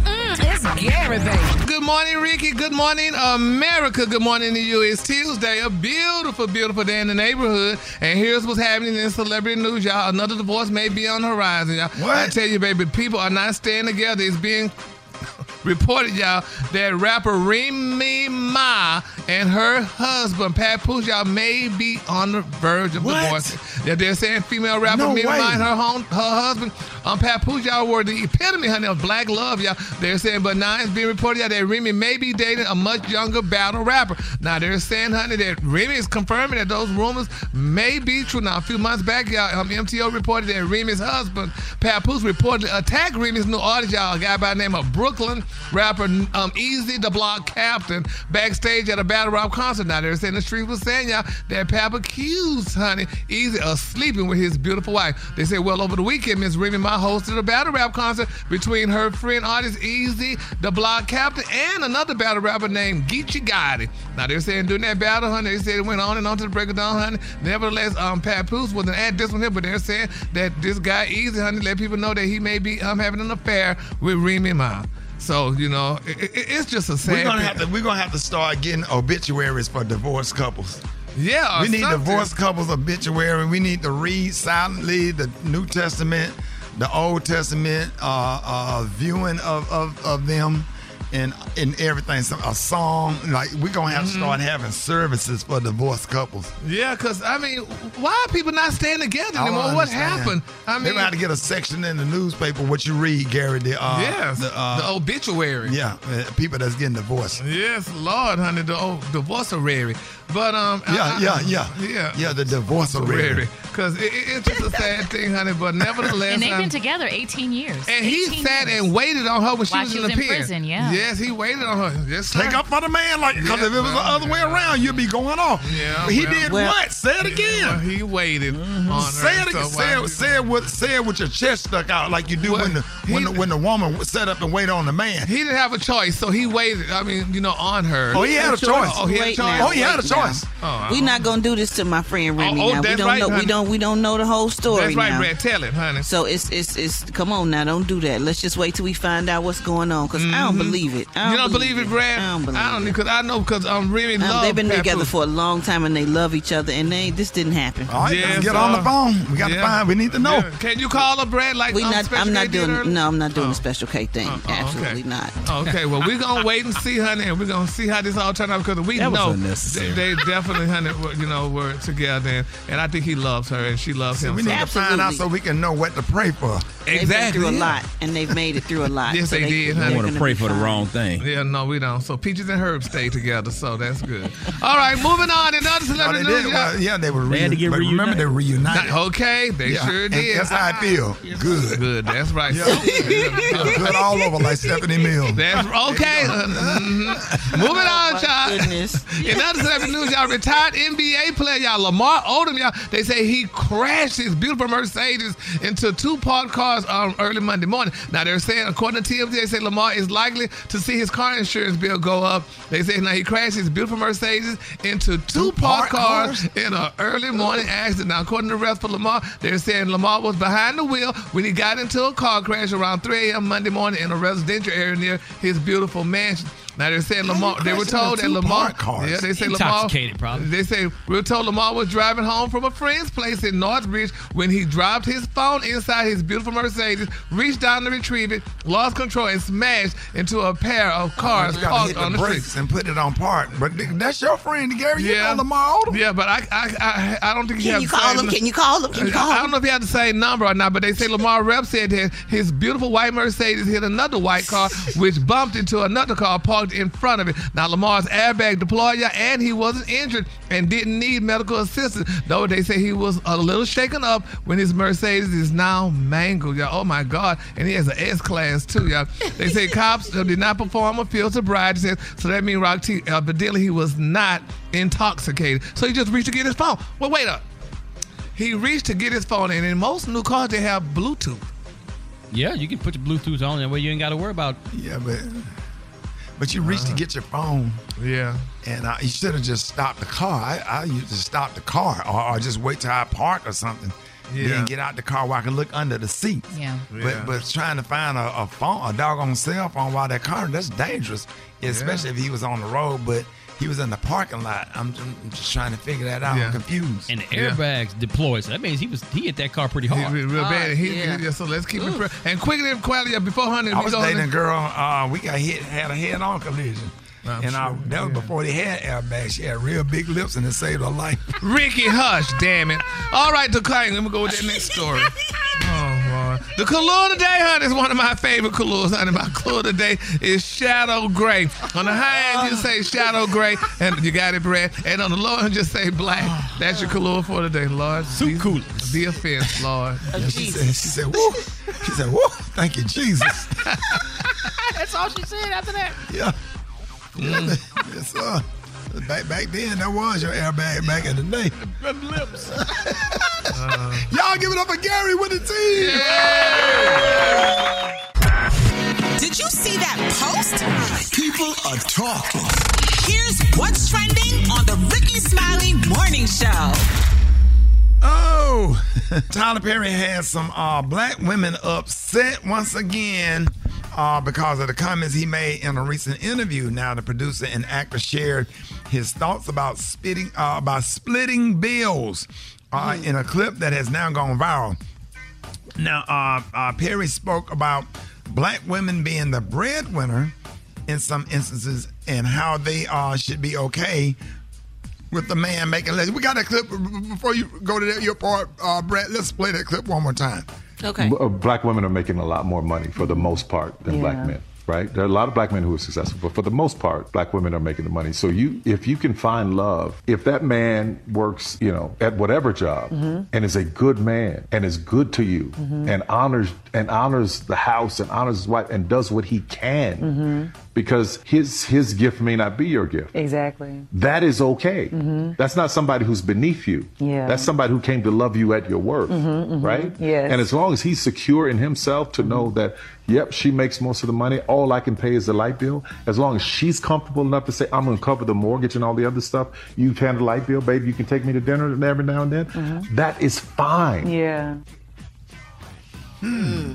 baby. Good morning, Rickey. Good morning, America. Good morning to you. It's Tuesday, a beautiful, beautiful day in the neighborhood. And here's what's happening in celebrity news, y'all. Another divorce may be on the horizon, y'all. What? I tell you, baby, people are not staying together. It's being [laughs] reported, y'all, that rapper Remy Ma and her husband, Pat y'all, may be on the verge of What? divorce. Yeah, they're saying female rapper No Remy Ma way. her, home, her husband, um, Pat y'all, were the epitome, honey, of black love, y'all. They're saying, but now it's being reported, that Remy may be dating a much younger battle rapper. Now, they're saying, honey, that Remy is confirming that those rumors may be true. Now, a few months back, y'all, um, MTO reported that Remy's husband, Papoose, reportedly attacked Remy's new artist, y'all, a guy by the name of Brooklyn rapper um, EZ, the block captain, backstage at a battle rap concert. Now, they're saying the street was saying, y'all, that Pap accused, honey, EZ of sleeping with his beautiful wife. They said, well, over the weekend, Miss Remy Ma hosted a battle rap concert between her friend artist EZ, the block captain, and another battle rapper named Geechee Gotti. Now, they're saying during that battle, honey, they said it went on and on to the break of dawn, honey. Nevertheless, um, Papoose wasn't at this one here, but they're saying that this guy EZ, honey, let people know that he may be um, having an affair with Remy Ma. So you know, it, it- it's just a sad. We're gonna have to we're gonna have to start getting obituaries for divorced couples. Yeah, we need something. divorced couples obituary. We need to read silently the New Testament, the Old Testament, uh, uh, viewing of, of, of them, and and everything. Some a song like we're gonna have to Mm-hmm. start having services for divorced couples. Yeah, because I mean, why are people not staying together I don't anymore? What happened? I they mean, gonna have to get a section in the newspaper what you read, Gary. The uh, yes, the, uh, the obituary. yeah, uh, people that's getting divorced. Yes, Lord, honey, the old divorceary. But um, Yeah, I- yeah, yeah, yeah, yeah. The divorce already. Because it, it- it's just a sad thing, honey. But nevertheless, And they've um, been together 18 years. and he sat years. and waited on her when she While was she in was the in pen. prison, yeah. Yes, he waited on her. Yes, Take up for the man, like because Yeah, if it was the well, other way around, you'd be going off. Yeah, But he well- did Well- what? Say it again. Well, he waited mm-hmm. on her. Say it, so again. say, it, say it with say it with your chest stuck out like you do when the when the, when the woman set up and wait on the man. He didn't have a choice, so he waited. I mean, you know, on her. Oh, he had a choice. Oh, he had a choice. now, Oh, he had a choice. Oh, we not gonna do this to my friend Remy. oh, oh now. we that's don't right, know. honey. We don't. We don't know the whole story. That's right, now. Brat. Tell it, honey. So it's it's it's. Come on now, don't do that. Let's just wait till we find out what's going on. Cause I don't mm-hmm. believe it. I Mm-hmm. You don't don't believe it, Brat? I don't believe I don't it. because I know because um Remy Um, love they've been Pat together Pooh. for a long time and they love each other. And they this didn't happen. All right, Yes, let's get on the uh, phone. We got to find. We need to know. Yeah. Can you call her, Brat? Like We um, not. Special I'm not K doing. earlier? No, I'm not doing Oh. the special K thing. Uh, uh, Absolutely okay. not. Okay, well, we're gonna wait and see, honey, and we're gonna see how this all turned out because we That know unnecessary. they, they definitely, honey, were, you know, were together, and, and I think he loves her and she loves him. we need to find out so we can know what to pray for. Exactly. They've been exactly. through a lot, and they've made it through a lot. Yes, So they did, they're honey. I want to pray for the fine. Wrong thing. Yeah, no, we don't. So Peaches and Herb stay together, so that's good. All right, moving on. Another Oh, they celebrity did. news. Well, yeah, they were. They had to get but remember, they reunited. Okay, they Yeah, sure and did. That's how I feel. Good. Good, that's right. Yeah. [laughs] Good all over like Stephanie Mills. That's okay. Uh, mhm. Moving on, child. Goodness. In other celebrity news, y'all, retired NBA player, y'all, Lamar Odom, y'all, they say he crashed his beautiful Mercedes into two parked cars um, early Monday morning. Now, they're saying, according to TMZ, they say Lamar is likely to see his car insurance bill go up. They say now he crashed his beautiful Mercedes into two, parked cars, cars? in an early morning accident. Now, according to the rest for Lamar, they're saying Lamar was behind the wheel when he got into a car crash around 3 a.m. Monday morning in a residential area near his beautiful mansion. Now they said Lamar. They were told that Lamar. parked cars. Yeah, they say Lamar. Intoxicated, probably. They say we were told Lamar was driving home from a friend's place in Northridge when he dropped his phone inside his beautiful Mercedes, reached down to retrieve it, lost control, and smashed into a pair of oh, cars You gotta parked hit on the the brakes street. and put it on park. But that's your friend, Gary. You Yeah. know Lamar Odom. Yeah, but I I I, I don't think he Can has you the call same- him? Can you call him? Can you call I don't know if he had the same number or not, but they say Lamar Rep said that his beautiful white Mercedes hit another white car, [laughs] which bumped into another car parked in front of it. Now Lamar's airbag deployed, yeah, and he wasn't injured and didn't need medical assistance. Though they say he was a little shaken up when his Mercedes is now mangled. Yeah, oh my God, and he has an S class too. Yeah, they say [laughs] cops uh, did not perform a field sobriety test, so that means Rock T. Uh, evidently he was not intoxicated, so he just reached to get his phone. Well, wait up. He reached to get his phone, and in most new cars they have Bluetooth. Yeah, you can put your Bluetooth on that way you ain't got to worry about. Yeah, but but you reached to get your phone. Yeah. And uh, you should have just stopped the car. I, I used to stop the car or, or just wait till I park or something. Yeah. Then get out the car where I can look under the seat. Yeah. But Yeah. but trying to find a, a phone, a doggone cell phone while that car, that's dangerous. Especially if he was on the road, but he was in the parking lot. I'm, I'm just trying to figure that out. Yeah. I'm confused. And the airbags deployed, so that means he was he hit that car pretty He hard. real, real bad. He, yeah. yeah, so let's keep it pre- and quickly and quietly uh, before honey. I was dating a girl. Uh, we got hit, had a head-on collision, I'm and I, sure, that was yeah. before they had airbags. She had real big lips, and it saved her life. Rickey Hush, damn it. All right, the Let me go with that next story. [laughs] Oh, Lord. The color today, honey, is one of my favorite colors, honey. My color today is shadow gray. On the high end, you say shadow gray, and you got it, Brat. And on the low end, just say black. That's your color for today, Lord. Soup cool. The offense, Lord. Yeah, she said, she said, woo. She said, woo. Thank you, Jesus. [laughs] That's all she said after that. Yeah. Yeah. Mm. [laughs] yes, sir. Back back then, that was your airbag back in the day. lips. [laughs] Y'all give it up for Gary with the team. Did you see that post? People are talking. Here's what's trending on the Rickey Smiley Morning Show. Oh, [laughs] Tyler Perry has some uh, black women upset once again uh, because of the comments he made in a recent interview. Now, the producer and actor shared his thoughts about spitting uh, about splitting bills uh, in a clip that has now gone viral. Now, uh, uh, Perry spoke about black women being the breadwinner in some instances and how they uh, should be okay with the man making less. We got that clip before you go to that, your part, uh, Brett. Let's play that clip one more time. Okay. B- uh, Black women are making a lot more money for the most part than Yeah. black men. Right? There are a lot of black men who are successful, but for the most part, black women are making the money. So you, if you can find love, if that man works, you know, at whatever job mm-hmm. and is a good man and is good to you mm-hmm. and honors and honors the house and honors his wife and does what he can mm-hmm. because his his gift may not be your gift. Exactly. That is okay. That's not somebody who's beneath you. Yeah. That's somebody who came to love you at your worth. Mhm, mhm. Right? Yes. And as long as he's secure in himself to know that, yep, she makes most of the money, all I can pay is the light bill. As long as she's comfortable enough to say, I'm going to cover the mortgage and all the other stuff, you handle the light bill, baby, you can take me to dinner every now and then. Mm-hmm. That is fine. Yeah. Hmm.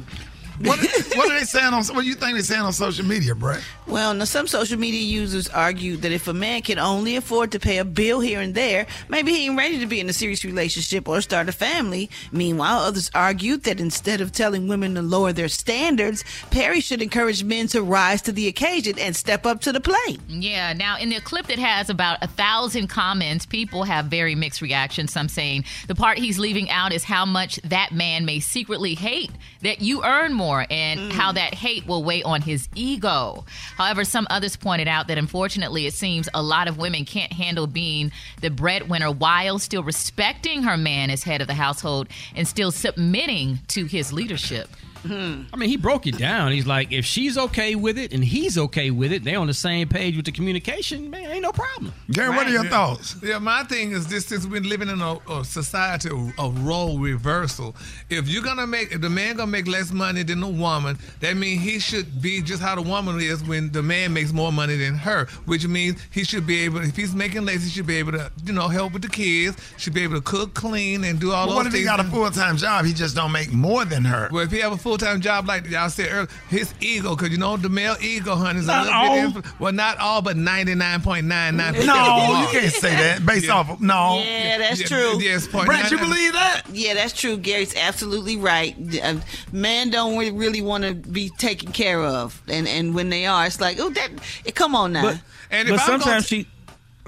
What, what are they saying on? What do you think they're saying on social media, Brett? Well, now some social media users argue that if a man can only afford to pay a bill here and there, maybe he ain't ready to be in a serious relationship or start a family. Meanwhile, others argued that instead of telling women to lower their standards, Perry should encourage men to rise to the occasion and step up to the plate. Yeah. Now, in the clip that has about a thousand comments, people have very mixed reactions. Some saying the part he's leaving out is how much that man may secretly hate that you earn more and mm. how that hate will weigh on his ego. However, some others pointed out that unfortunately, it seems a lot of women can't handle being the breadwinner while still respecting her man as head of the household and still submitting to his leadership. I mean, he broke it down. He's like, if she's okay with it and he's okay with it, they're on the same page with the communication, man, ain't no problem. Gary, what are your Yeah. thoughts? Yeah, my thing is this: since we're living in a, a society of, of role reversal, if you're gonna make if the man gonna make less money than the woman, that means he should be just how the woman is when the man makes more money than her. Which means he should be able, if he's making less, he should be able to, you know, help with the kids. Should be able to cook, clean, and do all Well, those what if things. he got a full time job? He just don't make more than her. Well, if he have a full full time job like y'all said earlier, his ego, because you know the male ego, honey, is a little all. bit. Influ- well, not all, but ninety nine point nine nine percent. No, you can't say that based Yeah. off of no. Yeah, that's Yeah, true. yes, point Brent, you believe that? Yeah, that's true. Gary's absolutely right. Uh, Man don't re- really want to be taken care of, and and when they are, it's like, oh, that. Come on now. But, but sometimes she,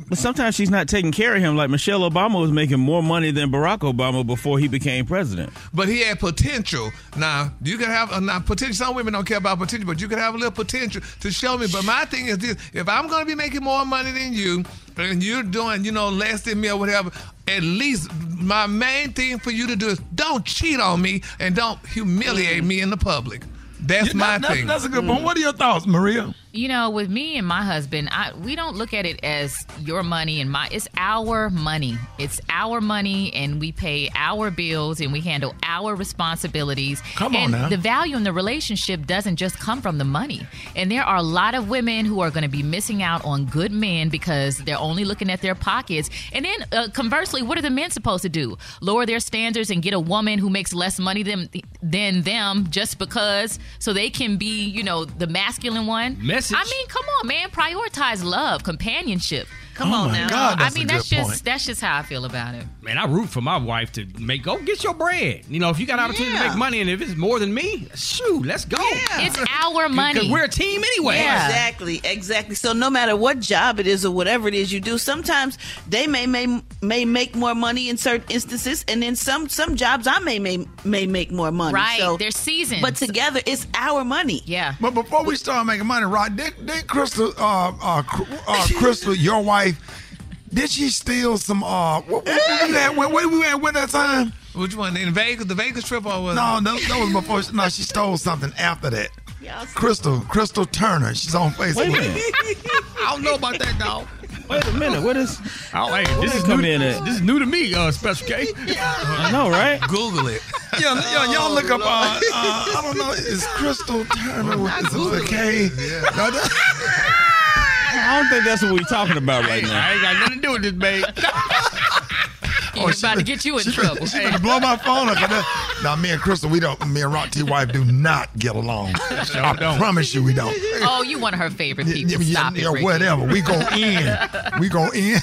but sometimes she's not taking care of him. Like Michelle Obama was making more money than Barack Obama before he became president. But he had potential. Now you can have uh, now potential. Some women don't care about potential, but you can have a little potential to show me. But my thing is this: if I'm going to be making more money than you, and you're doing, you know, less than me or whatever, at least my main thing for you to do is don't cheat on me and don't humiliate me in the public. That's Yeah, my that- that's- thing. that's a good point. What are your thoughts, Maria? You know, with me and my husband, I, we don't look at it as your money and my. It's our money. It's our money, and we pay our bills and we handle our responsibilities. Come on now. The value in the relationship doesn't just come from the money. And there are a lot of women who are going to be missing out on good men because they're only looking at their pockets. And then uh, conversely, what are the men supposed to do? Lower their standards and get a woman who makes less money than than them just because, so they can be, you know, the masculine one. Message. I mean, come on, man. Prioritize love, companionship. Come Oh on now. God, I that's a mean, good that's just point. that's just how I feel about it. Man, I root for my wife to make go get your bread. You know, if you got an opportunity to make money, and if it's more than me, shoot, let's go. It's our money. Because we're a team anyway. Exactly, exactly. So no matter what job it is or whatever it is you do, sometimes they may may may make more money in certain instances, and then some some jobs I may may may make more money. Right, so, they're seasons. but together it's our money. Yeah. But before we start making money, Rod, did, did Crystal, uh, uh, uh, Crystal, your wife, did she steal some? Uh, what, what, what we at? Where, where we at with that time? Which one? In Vegas, the Vegas trip, or was No, that, that was before. She, no, she stole something after that. Yes. Crystal, Crystal Turner. She's on Facebook. Wait a minute. [laughs] I don't know about that, dog. Wait a minute. What is? Oh, hey, What this is come new. in at? This is new to me, uh, Special K. I know, right? Google it. Yeah, yeah, y'all look up. Uh, uh, I don't know. It's Crystal Turner with is it with a K? No, that- [laughs] I don't think that's what we're talking about right now. I ain't got nothing to do with this, babe. [laughs] You're oh, about to get you in she trouble. Finna, she finna blow my phone up. Now, me and Crystal, we don't. Me and Rock T wife do not get along. [laughs] I don't. promise you, we don't. Oh, you one of her favorite people. Yeah, yeah, Stop yeah, it, Rickey. whatever. We go in. [laughs] We go in.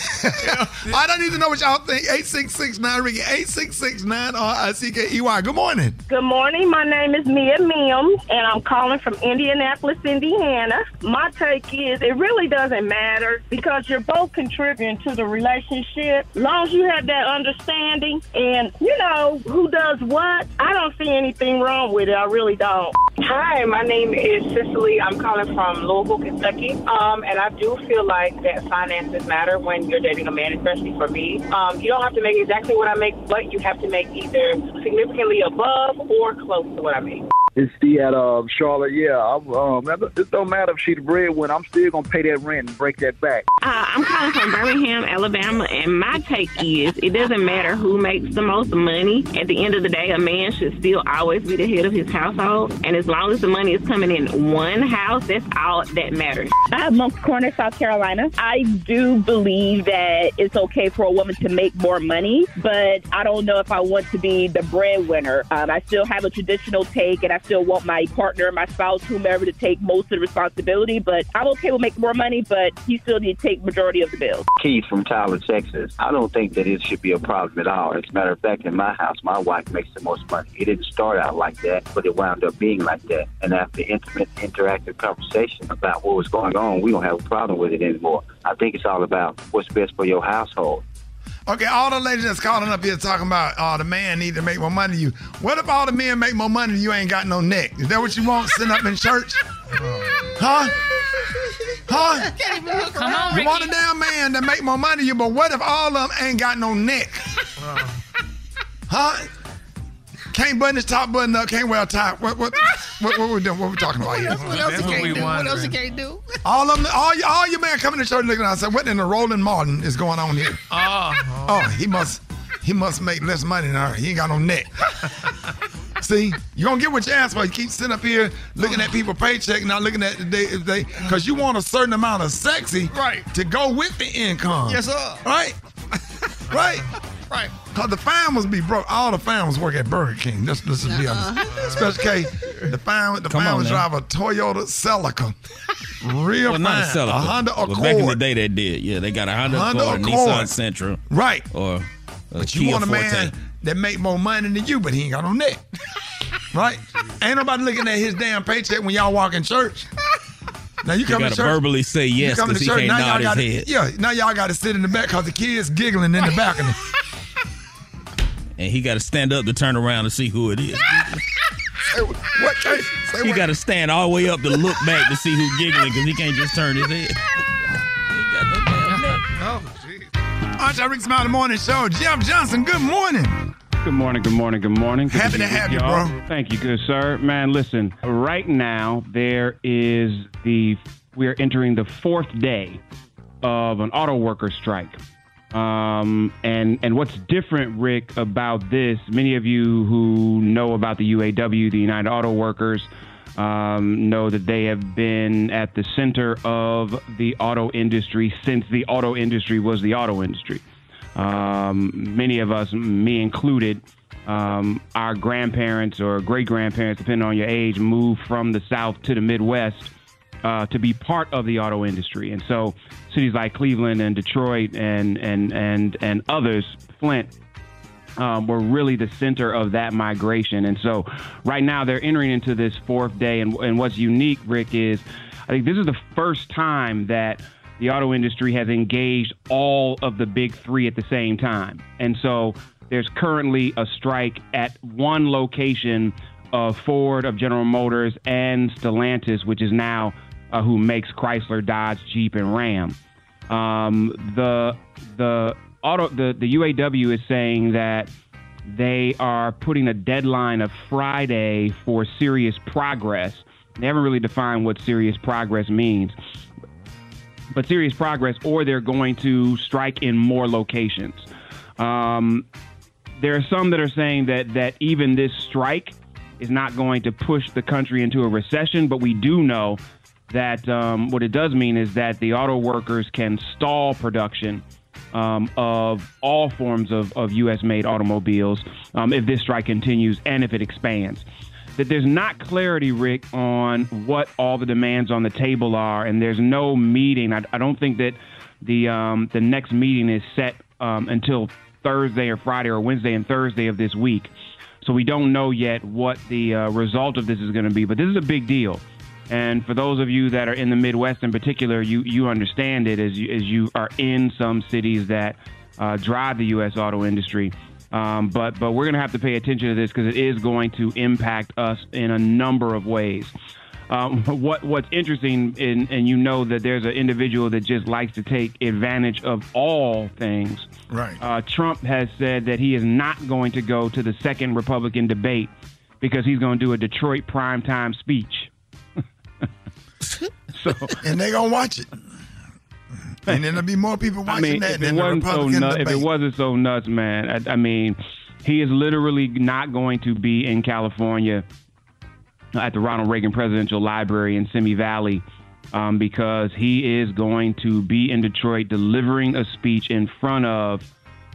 I don't need to know what y'all think. 8669 Rickey. 8669 R-I-C-K-E-Y. Good morning. Good morning. My name is Mia Mims, and I'm calling from Indianapolis, Indiana. My take is it really doesn't matter because you're both contributing to the relationship. long as you have that understanding and you know who does what, I don't see anything wrong with it. I really don't. Hi, my name is Cicely. I'm calling from Louisville, Kentucky. Um, and I do feel like that finances matter when you're dating a man, especially for me. Um, you don't have to make exactly what I make, but you have to make either significantly above or close to what I make. It's the at uh, Charlotte. Yeah, I, um, it don't matter if she the breadwinner. I'm still gonna pay that rent and break that back. Uh, I'm calling from Birmingham, Alabama, and my take is it doesn't matter who makes the most money. At the end of the day, a man should still always be the head of his household, and as long as the money is coming in one house, that's all that matters. I have Moncks Corner, South Carolina. I do believe that it's okay for a woman to make more money, but I don't know if I want to be the breadwinner. Um, I still have a traditional take, and I still want my partner, my spouse, whomever, to take most of the responsibility. But I'm okay with making more money, but he still need to take majority of the bills. Keith from Tyler, Texas. I don't think that it should be a problem at all. As a matter of fact, in my house, my wife makes the most money. It didn't start out like that, but it wound up being like that. And after intimate, interactive conversation about what was going on, we don't have a problem with it anymore. I think it's all about what's best for your household. Okay, all the ladies that's calling up here talking about, oh, the man need to make more money than you. What if all the men make more money than you ain't got no neck? Is that what you want sitting up in church? [laughs] Huh? Huh? Come on, You want a damn man that make more money than you, but what if all of them ain't got no neck? [laughs] Huh? Can't button his top button up, can't wear a tie. What what what, what we doing? What we talking about here? What else he can't do? What else he can't do? All of them, all, y- all your man coming to church looking at us and what in the Roland Martin is going on here? [laughs] Oh, Oh, he must he must make less money than her. He ain't got no neck. [laughs] See, you gonna get what you ask for. You keep sitting up here looking at people paycheck, not looking at the day if they because you want a certain amount of sexy Right. to go with the income. Yes, sir. Right? [laughs] right? Right. Cause the families be broke. All the families work at Burger King. Let's, let's be honest. Uh-huh. Special K, The family, the Come fine on drive a Toyota Celica. Real well, not a fine. Celica. A Honda Well, Accord. back in the day, they did. Yeah, they got a Honda, Honda Accord, Accord. Nissan Sentra, Right. or a But you Kia want a Forte. man that make more money than you, but he ain't got no neck. [laughs] right? Ain't nobody looking at his damn paycheck when y'all walk in church. Now you You come to gotta church. verbally say you yes come to because he church, can't now nod y'all his gotta, head. Yeah, now y'all got to sit in the back because the kids giggling in the balcony. [laughs] and he got to stand up to turn around to see who it is. what case? Say he got to stand all the way up to look back to see who's giggling because he can't just turn his head. oh, Aren't Rick Smiley Morning Show? Jeff Johnson, good morning. Good morning, good morning, good morning. Good Happy be to have you, y'all. bro. Thank you, good sir. Man, listen, right now there is the we're entering the fourth day of an auto worker strike. Um, and and what's different, Rick, about this? Many of you who know about the UAW, the United Auto Workers, um, know that they have been at the center of the auto industry since the auto industry was the auto industry. Um, many of us, me included, um, our grandparents or great grandparents, depending on your age, moved from the South to the Midwest uh, to be part of the auto industry. And so cities like Cleveland and Detroit and, and, and, and others, Flint, um, were really the center of that migration. And so right now they're entering into this fourth day. And, and what's unique, Rick, is I think this is the first time that the auto industry has engaged all of the big three at the same time. And so there's currently a strike at one location of Ford, of General Motors, and Stellantis, which is now uh, who makes Chrysler, Dodge, Jeep, and Ram. Um, the the auto the, the UAW is saying that they are putting a deadline of Friday for serious progress. They haven't really defined what serious progress means, but serious progress, or they're going to strike in more locations. Um, there are some that are saying that that even this strike is not going to push the country into a recession, but we do know that um, what it does mean is that the auto workers can stall production um, of all forms of, of U.S. made automobiles um, if this strike continues and if it expands. That there's not clarity, Rick, on what all the demands on the table are, and there's no meeting. I, I don't think that the um, the next meeting is set um, until Thursday or Friday or Wednesday and Thursday of this week. So we don't know yet what the uh, result of this is going to be, but this is a big deal. And for those of you that are in the Midwest in particular, you, you understand it as you, as you are in some cities that uh, drive the U.S. auto industry. Um, but but we're going to have to pay attention to this because it is going to impact us in a number of ways. Um, [laughs] what what's interesting, in, and you know that there's an individual that just likes to take advantage of all things. Right. Uh, Trump has said that he is not going to go to the second Republican debate because he's going to do a Detroit primetime speech. So, [laughs] and they gonna watch it. And then there'll be more people watching I mean, that if than it the wasn't so Republican nuts, if it wasn't so nuts, man, I, I mean, he is literally not going to be in California at the Ronald Reagan Presidential Library in Simi Valley um, because he is going to be in Detroit delivering a speech in front of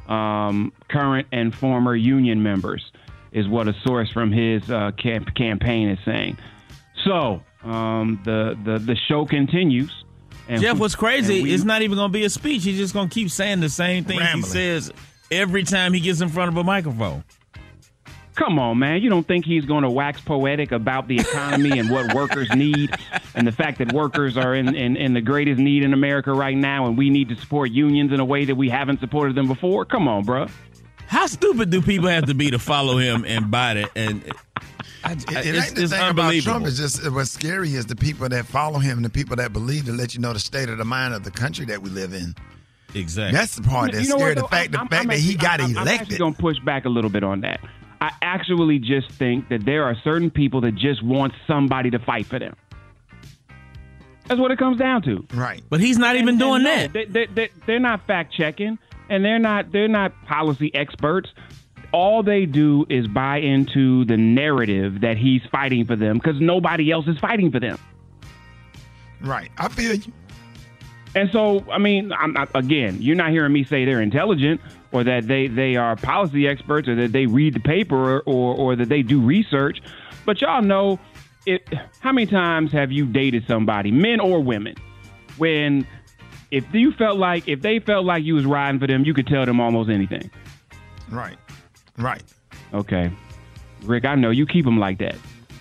um, current and former union members, is what a source from his uh, camp- campaign is saying. So um, the, the the show continues. And Jeff, what's crazy? we- it's not even going to be a speech. He's just going to keep saying the same things he says every time he gets in front of a microphone. Come on, man. You don't think he's going to wax poetic about the economy and what workers need and the fact that workers are in, in, in the greatest need in America right now and we need to support unions in a way that we haven't supported them before? Come on, bro. How stupid do people have to be to follow him and buy it? And I, It, it it's, ain't the it's thing about. Trump. It's just what's scary is the people that follow him and the people that believe to let you know the state of the mind of the country that we live in. Exactly. That's the part that's You know scary. what, The fact, the I'm- fact I'm that he got I'm- I'm elected. actually going to push back a little bit on that. I actually just think that there are certain people that just want somebody to fight for them. That's what it comes down to. Right. But he's not even doing no, that. They, they, they, they're not fact checking, and they're not they're not policy experts. All they do is buy into the narrative that he's fighting for them because nobody else is fighting for them. Right. I feel you. And so, I mean, I'm not, again, you're not hearing me say they're intelligent or that they, they are policy experts or that they read the paper or, or, or that they do research. But y'all know it, how many times have you dated somebody, men or women, when if you felt like if they felt like you was riding for them, you could tell them almost anything. Right. Right. Okay, Rick, I know you keep them like that.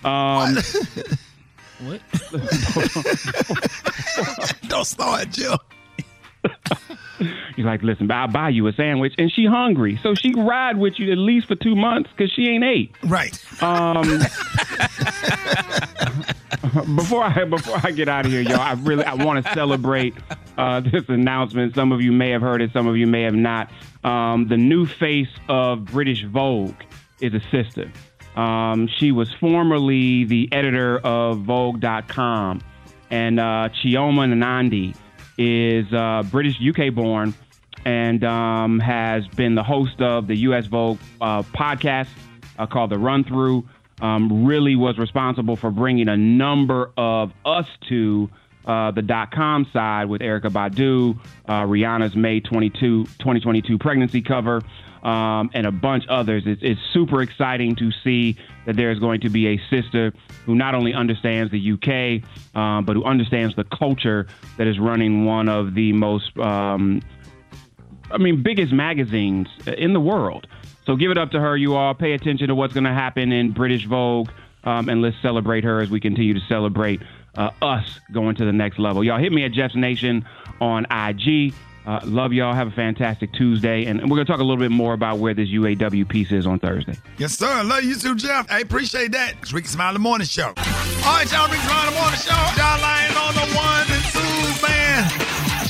Um, [laughs] what? [laughs] Don't start, Jill. He's like, listen, I'll buy you a sandwich, and she hungry, so she ride with you at least for two months because she ain't ate. Right. Um. [laughs] [laughs] before I before I get out of here, y'all, I really I want to celebrate uh, this announcement. Some of you may have heard it, some of you may have not. Um, the new face of British Vogue is a sister. Um, she was formerly the editor of Vogue.com, and uh, Chioma Nnadi is uh, British UK born and um, has been the host of the US Vogue uh, podcast uh, called The Run Through. Um, really was responsible for bringing a number of us to uh, the dot com side with Erykah Badu, uh, Rihanna's May 22, 2022 pregnancy cover, um, and a bunch others. It's, it's super exciting to see that there's going to be a sister who not only understands the UK, um, but who understands the culture that is running one of the most, um, I mean, biggest magazines in the world. So give it up to her, you all. Pay attention to what's going to happen in British Vogue, um, and let's celebrate her as we continue to celebrate uh, us going to the next level. Y'all hit me at Jeff's Nation on IG. Uh, love y'all. Have a fantastic Tuesday. And we're going to talk a little bit more about where this UAW piece is on Thursday. Yes, sir. Love you too, Jeff. I appreciate that. It's Rickey Smiley Morning Show. All right, y'all. Rickey Smiley Morning Show. John Lion on the one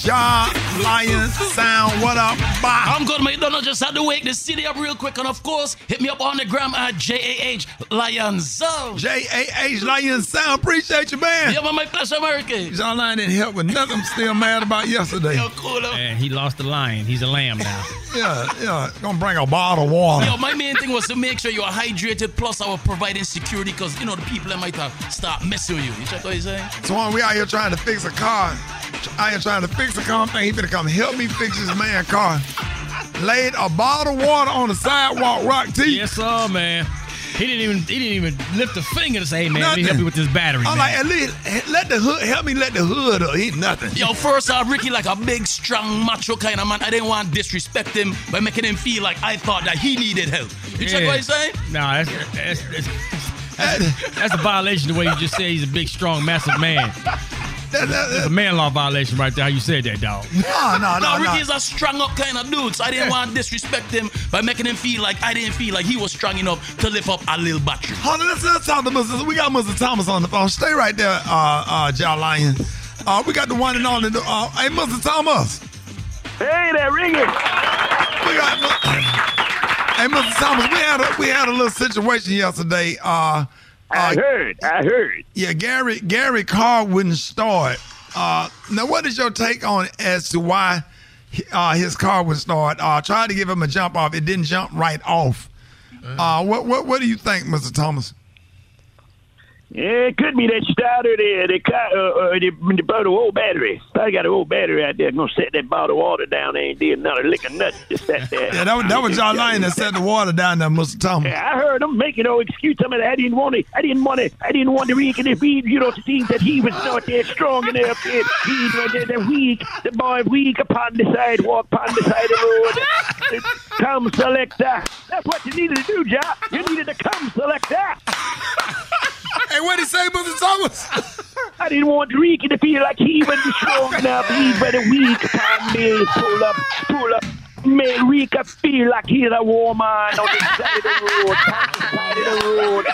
man. John Lion Sound. What up? Bye. I'm good, mate. Don't just have to wake the city up real quick. And of course, hit me up on the gram at JAH Lion Sound. JAH Lion Sound. Appreciate you, man. Yeah, man, my pleasure, American. John Lion didn't help with nothing. I'm still mad about yesterday. Yo, cool up. And he lost the lion. He's a lamb now. [laughs] Yeah, yeah. Gonna bring a bottle of water. Yo, my main thing was to make sure you are hydrated, plus I was providing security because, you know, the people that might have start messing with you. You check what he's saying? So when we out here trying to fix a car, I ain't trying to fix a car. I'm he finna come help me fix this man car. Laid a bottle of water on the sidewalk, rock T. Yes, sir, man. He didn't even he didn't even lift a finger to say, "Hey, man, let me help you with this battery." I'm man. like, at least let the hood help me let the hood up. He nothing. Yo, first off, Rickey like a big, strong, macho kind of man. I didn't want to disrespect him by making him feel like I thought that he needed help. You check Yeah. what he's saying? No, that's that's, that's, that's, that's a violation of the way you just said he's a big, strong, massive man. That's a man law violation right there. How you said that, dog? [laughs] No, no, no, Rickey no. is a strung up kind of dude, so I didn't want to disrespect him by making him feel like I didn't feel like he was strong enough to lift up a little battery. Hold on, let's, let's talk to Mr. We got Mr. Thomas on the phone. Stay right there, uh, uh, John Lion. Uh, we got the one and only. Uh, hey, Mr. Thomas. Hey there, Rickey. We got. Hey, Mr. Thomas. We had a we had a little situation yesterday. Uh, I heard. I heard. Yeah, Gary Gary Carr wouldn't start. Uh, now, what is your take on as to why uh, his car would start? Uh, tried to give him a jump off. It didn't jump right off. Uh, what what what do you think, Mr. Thomas? Yeah, it could be that starter there. The uh, uh, the, the bottle old battery. Probably got an old battery out there. Gonna set that bottle of water down there and did another lick of nuts. Just sat there. Yeah, that was, that was John Lyon that set the water down there, Mr. Thomas. Yeah, I heard him making no excuse. I mean, I didn't want it. I didn't want it. I didn't want to reek and be, you know, to think that he was not that strong enough. And he was the, the weak, the boy weak upon the sidewalk, upon the side of the road. come selector. That's what you needed to do, John. You needed to come selector. [laughs] hey, what did he say, Mr. Thomas? [laughs] I didn't want Rickey to feel like he wasn't strong enough. He was weak upon me. Pull up, pull up. Make Rika feel like he's a woman on the side of the road, on the side of the road.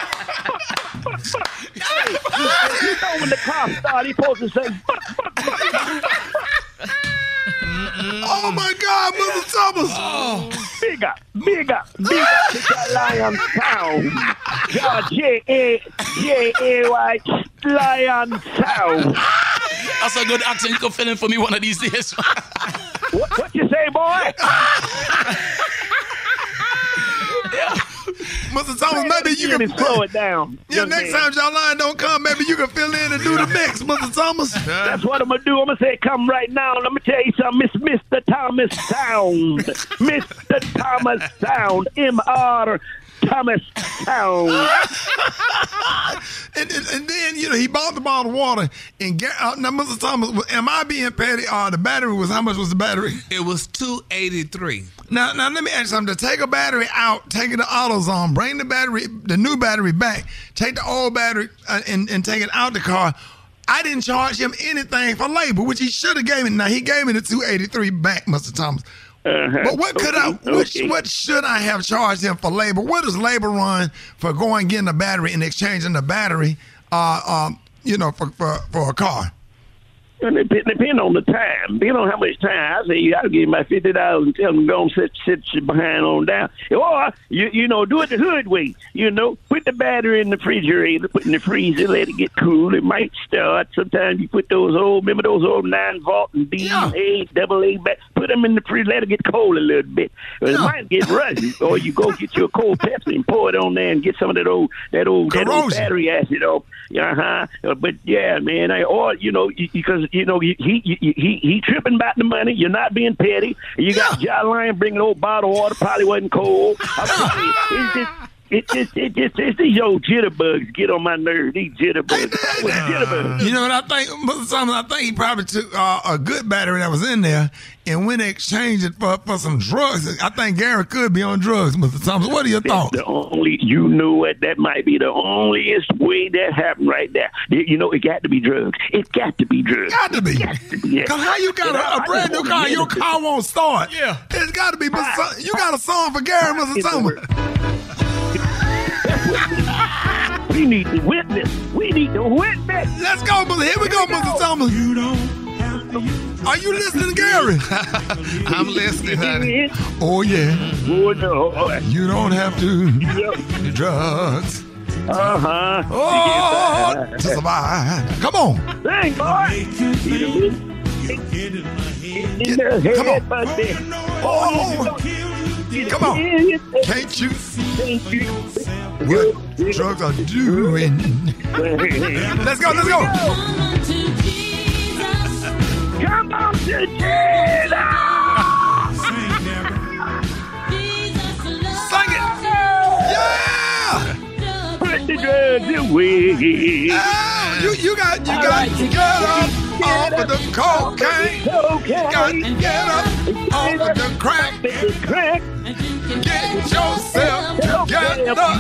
[laughs] you know when the car started, he's supposed to [laughs] say, Oh my God, Mother Thomas! Oh. Bigger, bigger, bigger to the Lion Sound. Yeah, J A J A Y Lion Sound. That's a good accent you can fill in for me one of these days. what, what you say, boy? [laughs] Mr. Thomas, maybe you can slow it down. Yeah, next man. time John line don't come, maybe you can fill in and do the mix, Mr. Thomas. [laughs] That's what I'm gonna do. I'm gonna say, come right now. and I'm gonna tell you something, Miss Mr. Thomas Sound, [laughs] Mr. Thomas Sound, M R Thomas Sound. [laughs] and, and, and then you know he bought the bottle of water and Gar- uh, now Mr. Thomas, am I being petty? Uh, the battery was how much was the battery? It was two eighty three. Now, now let me ask you something. To take a battery out, take it to AutoZone, bring the battery, the new battery back, take the old battery uh, and, and take it out the car. I didn't charge him anything for labor, which he should have gave me. Now he gave me the two eighty three back, Mr. Thomas. Uh-huh. But what could I? Okay, What, okay. what should I have charged him for labor? What does labor run for going getting a battery and exchanging the battery? Uh, um, you know, for for, for a car. And it depend, on the time. Depend on how much time. I say I'll give him my fifty dollars and tell him go and sit sit behind on down. Or you you know do it the hood way. You know put the battery in the refrigerator, put in the freezer, let it get cool. It might start. Sometimes you put those old remember those old nine volt and B A double A back. Put them in the freezer, let it get cold a little bit. It might get rusty. Or you go get your cold Pepsi and pour it on there and get some of that old that old that old battery acid off. Uh huh. But yeah, man. I, or you know because you know he he he he, tripping about the money. You're not being petty. You got John Lyon bringing old bottle water. Probably wasn't cold. I'm telling you, it's just. It just, it just, it's these old jitterbugs get on my nerves. These jitterbugs. [laughs] That jitterbugs. You know what I think, Mr. Thomas? I think he probably took uh, a good battery that was in there and went and exchanged it for, for some drugs. I think Gary could be on drugs, Mr. Thomas. What are your thoughts? The only, you know what? That might be the onlyest way that happened right there. You you know, it got to be drugs. It got to be drugs. Got to be. yeah. Cause how you got a, a brand new car, your car won't start. Yeah. It's got to be. You got a song for Gary, Mr. Thomas. We need to witness. We need to witness. Let's go, brother. Here we go, Mr. Thomas. You don't. Are you listening, Gary? [laughs] [laughs] I'm listening, honey. Oh yeah. Oh no. You don't have to do drugs. Uh huh. Oh, to survive. Come on. Dang, boy. In their head, but they- Oh, oh, oh. come on. Can't you see what drugs are doing? let's go, let's go. Come on to Jesus. Sing it. Yeah. The drugs away. Oh, you, you got, you got to get up off of the cocaine. You Got to get up off of the crack. Get yourself together.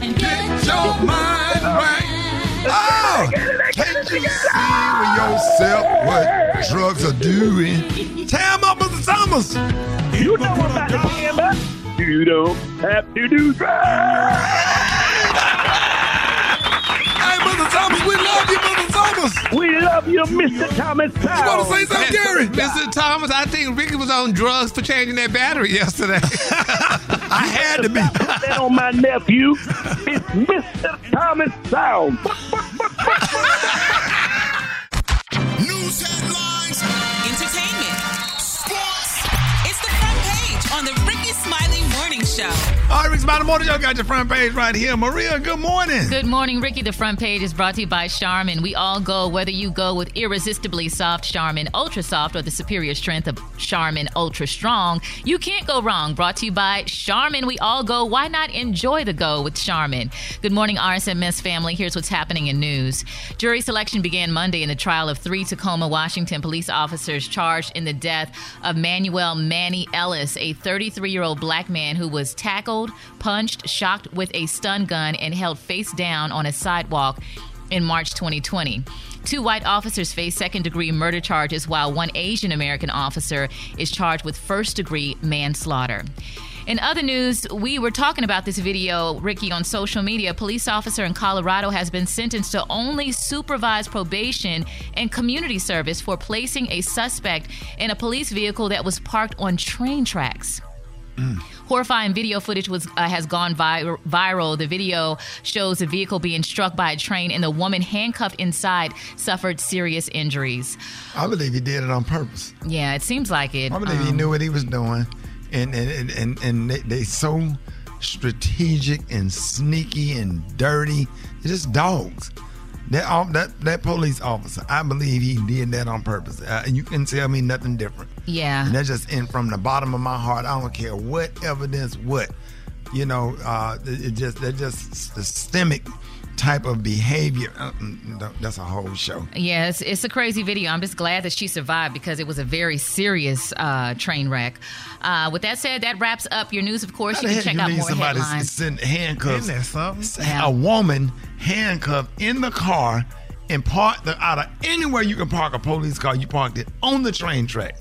Get your mind right. Oh, can't you see with yourself what drugs are doing? Tell 'em up, Mr. Thomas. You know what about the camera. You don't have to do drugs. Thomas. We love you, Mr. Thomas. You want to say something, Gary? Mr. Thomas, I think Rickey was on drugs for changing that battery yesterday. [laughs] I had to be. Put that on my nephew. It's Mr. Thomas Sound. News headlines, entertainment, sports. It's the front page on the Rickey Smiley Morning Show. All right, Rick's Bottom Morning Show got your front page right here. Maria, good morning. Good morning, Rickey. The front page is brought to you by Charmin. We all go, whether you go with irresistibly soft Charmin Ultra Soft or the superior strength of Charmin Ultra Strong, you can't go wrong. Brought to you by Charmin. We all go. Why not enjoy the go with Charmin? Good morning, RSMS family. Here's what's happening in news. Jury selection began Monday in the trial of three Tacoma, Washington police officers charged in the death of Manuel Manny Ellis, a 33 year old black man who was tackled, punched, shocked with a stun gun, and held face down on a sidewalk in March 2020. Two white officers face second degree murder charges, while one Asian American officer is charged with first degree manslaughter. In other news, we were talking about this video, Rickey, on social media. A police officer in Colorado has been sentenced to only supervised probation and community service for placing a suspect in a police vehicle that was parked on train tracks. Horrifying video footage was uh, has gone vi- viral. The video shows a vehicle being struck by a train, and the woman handcuffed inside suffered serious injuries. I believe he did it on purpose. Yeah, it seems like it. I believe he Um, knew what he was doing, and and and and, and they, they so strategic and sneaky and dirty. They're just dogs. That all that that police officer, I believe he did that on purpose. Uh, and you can tell me nothing different. Yeah. And that's just in from the bottom of my heart. I don't care what evidence, what. You know, uh, it it just they're just systemic type of behavior. Uh, mm, That's a whole show. Yeah, it's, it's a crazy video. I'm just glad that she survived because it was a very serious uh, train wreck. Uh, with that said, that wraps up your news. Of course, you can check out you need more somebody headlines. sitting handcuffs? Isn't that something? A woman handcuffed in the car and parked the, out of anywhere you can park a police car. You parked it on the train track.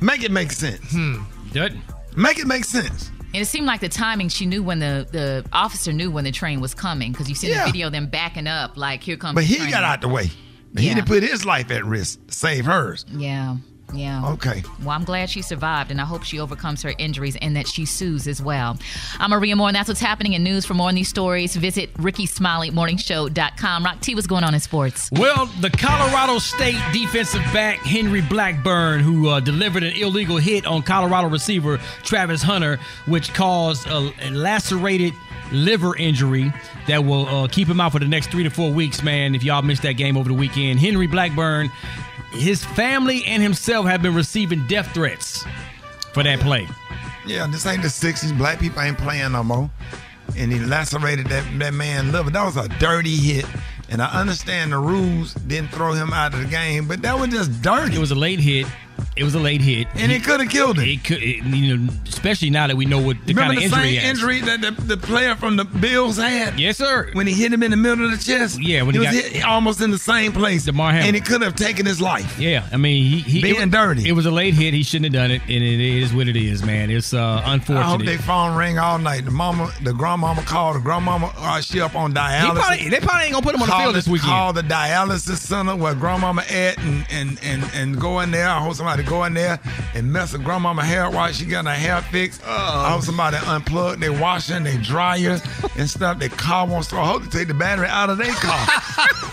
Make it make sense. Hmm. Doesn't. Make it make sense. And it seemed like the timing, she knew when the, the officer knew when the train was coming because you see Yeah. the video of them backing up, like, here comes But he got out the way. He didn't put his life at risk to save hers. Yeah, yeah. Okay. Well, I'm glad she survived, and I hope she overcomes her injuries and that she sues as well. I'm Maria Moore, and that's what's happening in news. For more on these stories, visit RickeySmileyMorningShow.com. Rock T, what's going on in sports? Well, the Colorado State defensive back Henry Blackburn, who uh, delivered an illegal hit on Colorado receiver Travis Hunter, which caused a, a lacerated liver injury that will uh, keep him out for the next three to four weeks. Man, if y'all missed that game over the weekend, Henry Blackburn, his family and himself have been receiving death threats for that play. Yeah, this ain't the 60s. Black people ain't playing no more. And he lacerated that, that man liver. That was a dirty hit. And I understand the rules didn't throw him out of the game, but that was just dirty. It was a late hit. It was a late hit, And it could have killed him. It could, it, you know, especially now that we know what the Remember kind of the injury same injury that the, the player from the Bills had? Yes, sir. When he hit him in the middle of the chest? Yeah, when he, he was got- hit almost in the same place. Damar Hamlin. And it could have taken his life. Yeah, I mean, he, he Being it, dirty. It was a late hit. He shouldn't have done it, and it is what it is, man. It's uh, unfortunate. I hope they phone ring all night. The mama, the grandmama called. The grandmama, uh, she up on dialysis. Probably- they probably ain't gonna put him on the Call field this weekend. Call the dialysis center where grandmama at, and and and and go in there. I hope somebody go in there and mess with grandmama hair while she getting her hair fixed. Oh. I hope somebody unplug their washer, their dryer, and stuff. Their car wants to. I hope they take the battery out of their car.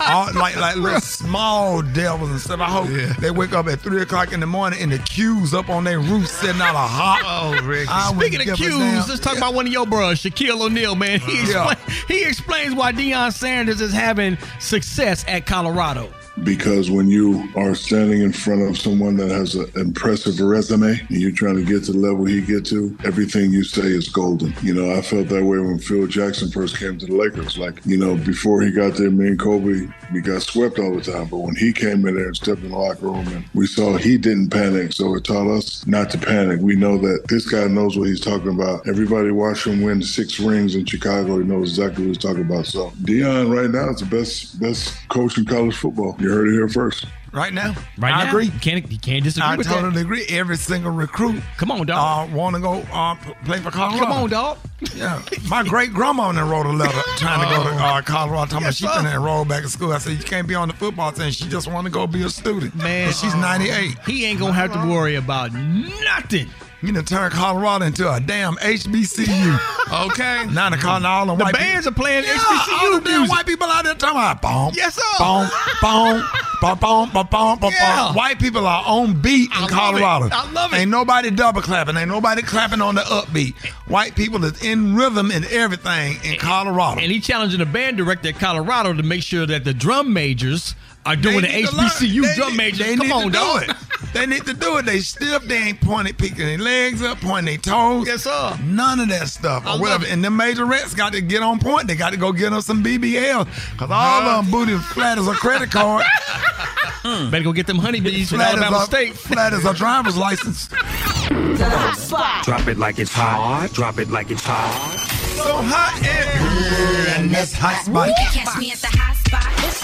[laughs] all, like like little small devils and stuff. I hope yeah. they wake up at three o'clock in the morning and the queues up on their roof setting out a hot. [laughs] Oh, Rick. I wouldn't Speaking of give a cues, let's talk about one of your bros, Shaquille O'Neal, man. He, Yeah. explain, he explains why Deion Sanders is having success at Colorado. Because when you are standing in front of someone that has an impressive resume and you're trying to get to the level he get to, everything you say is golden. You know, I felt that way when Phil Jackson first came to the Lakers. Like, you know, before he got there, me and Kobe, we got swept all the time. But when he came in there and stepped in the locker room and we saw he didn't panic, so it taught us not to panic. We know that this guy knows what he's talking about. Everybody watched him win six rings in Chicago. He knows exactly what he's talking about. So Deion right now is the best best coach in college football. You heard it here first. Right now, Right I now, agree. You can't, you can't disagree I with totally that. agree. Every single recruit, come on, dog, uh, want to go uh, play for Colorado. Come on, dog. Yeah, my great grandma then wrote a letter [laughs] trying to go to uh, Colorado. Talking about Yes, she sir. finna enroll back in school. I said you can't be on the football team. She just want to go be a student. Man, and she's 98. He ain't gonna have to worry about nothing. You done turn Colorado into a damn HBCU. [laughs] okay. Now the calling all the, The white bands people. are playing yeah, HBCU all the damn music. white people out there talking about boom. Yes, sir. Boom, boom, boom, boom, boom, boom, boom, Yeah. boom. White people are on beat in I Colorado. it. I love it. Ain't nobody double clapping. Ain't nobody clapping on the upbeat. White people is in rhythm and everything in Colorado. And he challenging the band director at Colorado to make sure that the drum majors are doing the They need to. HBCU They drum majors. Come on, to dog. Do it. They need to do it. They stiff. They ain't pointing, picking their legs up, pointing their toes. Yes, sir. None of that stuff. I Or love whatever. it. And the major majorettes got to get on point. They got to go get them some BBL. Because all of them booty uh-huh. flat as a credit card. Hmm. Better go get them honeybees from flat, as Alabama a, State. flat as a driver's license. Drop it like it's hot. Drop it like it's hot. So hot and, and that's hot spot. Catch me at the hot spot. It's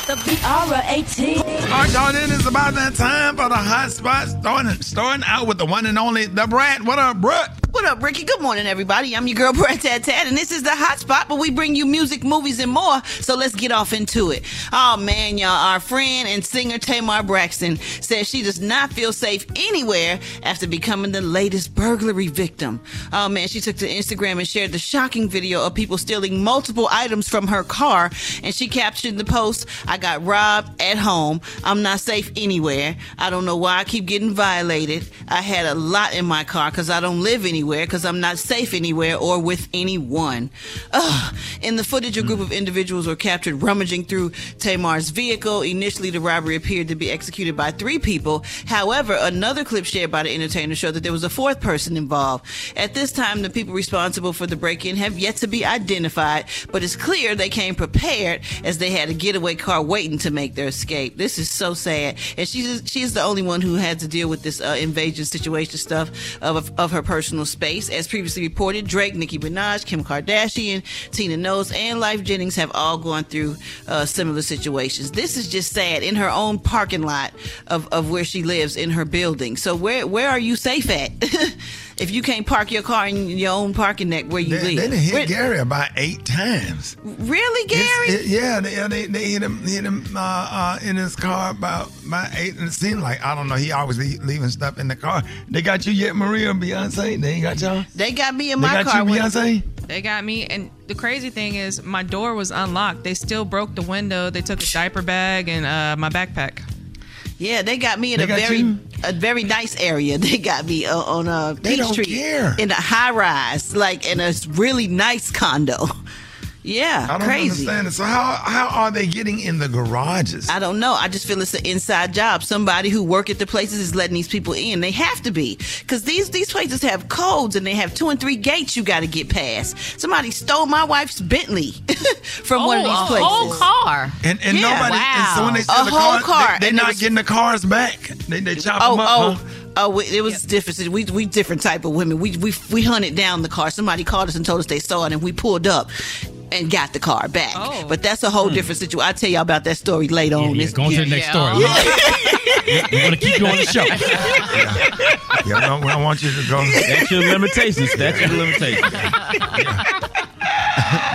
the B-R-A-T. All right, y'all, then it's about that time for the hot spots. Starting, starting out with the one and only, the Brat. What up, Brat? What up, Rickey? Good morning, everybody. I'm your girl, [laughs] Brat Tat Tat, and this is the hot spot where we bring you music, movies, and more. So let's get off into it. Oh, man, y'all. Our friend and singer Tamar Braxton says she does not feel safe anywhere after becoming the latest burglary victim. Oh, man, she took to Instagram and shared the shocking video of people stealing multiple items from her car, and she captioned the post, I got robbed at home. I'm not safe anywhere. I don't know why I keep getting violated. I had a lot in my car because I don't live anywhere anywhere because I'm not safe anywhere or with anyone. Ugh. In the footage, a group of individuals were captured rummaging through Tamar's vehicle. Initially, the robbery appeared to be executed by three people. However, another clip shared by the entertainer showed that there was a fourth person involved. At this time, the people responsible for the break-in have yet to be identified, but it's clear they came prepared as they had a getaway car waiting to make their escape. This is so sad, and she's she's the only one who had to deal with this uh, invasion situation stuff of of her personal space. As previously reported, Drake, Nicki Minaj, Kim Kardashian, Tina Knowles, and Lyfe Jennings have all gone through uh, similar situations. This is just sad in her own parking lot of, of where she lives in her building. So where where are you safe at? [laughs] if you can't park your car in your own parking deck where you They, live. they done hit Where- Gary about eight times. Really, Gary? It- yeah, they, they, they hit him, hit him uh, uh, in his car about, about eight. And it seemed like, I don't know, he always leave, leaving stuff in the car. They got you yet, Maria and Beyonce? They ain't got y'all? They got me in They my got car. you, when- Beyonce? They got me, and the crazy thing is, my door was unlocked. They still broke the window. They took a diaper bag and uh, my backpack. Yeah, they got me in They a very you? A very nice area. [laughs] They got me uh, on a They don't Peachtree care. in a high rise, like in a really nice condo. [laughs] Yeah, I don't crazy. understand it. So how how are they getting in the garages? I don't know. I just feel it's an inside job. Somebody who work at the places is letting these people in. They have to be because these these places have codes and they have two and three gates you got to get past. Somebody stole my wife's Bentley [laughs] from one of Oh, these a places. whole car. And, and Yeah. nobody, and so when they A steal the whole car, car, they, are not was- getting the cars back. They, they chop Oh, them up. oh, huh? oh! It was different. We we different type of women. We we we hunted down the car. Somebody called us and told us they saw it, and we pulled up and got the car back. Oh. But that's a whole hmm. different situation. I'll tell y'all about that story later on. yeah, This- go on to the next story. We want to keep you on the show. [laughs] Yeah, I don't, I want you to go. That's your limitations. That's your limitations.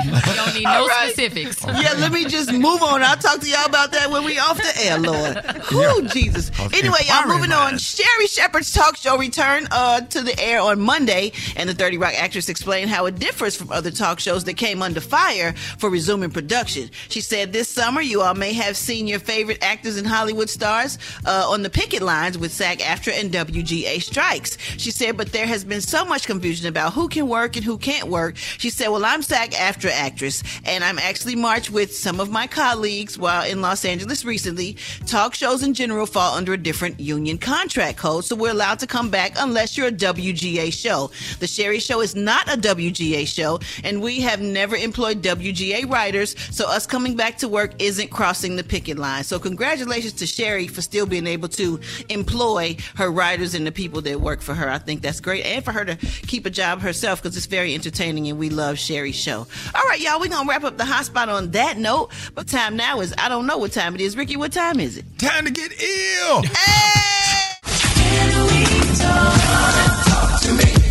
You don't need no All right. specifics. yeah, let me just move on. I'll talk to y'all about that when we off the air, Lord. [laughs] Whew, Jesus. Okay, Anyway, y'all moving on. Sherri Shepherd's talk show returned uh, to the air on Monday, and the 30 Rock actress explained how it differs from other talk shows that came under fire for resuming production. She said this summer you all may have seen your favorite actors and Hollywood stars uh, on the picket lines with SAG-AFTRA and WGA strikes. She said, but there has been so much confusion about who can work and who can't work. She said, well, I'm SAG-AFTRA actress, and I'm actually marched with some of my colleagues while in Los Angeles recently. Talk shows in general fall under a different union contract code, so we're allowed to come back unless you're a WGA show. The Sherri Show is not a WGA show, and we have never employed WGA writers, so us coming back to work isn't crossing the picket line. So congratulations to Sherri for still being able to employ her writers and the people that work for her. I think that's great, and for her to keep a job herself because it's very entertaining, and we love Sherri's show. All right, y'all, we're gonna wrap up the hot spot on that note. But time now is I don't know what time it is. Rickey, what time is it? Time to get ill. Hey!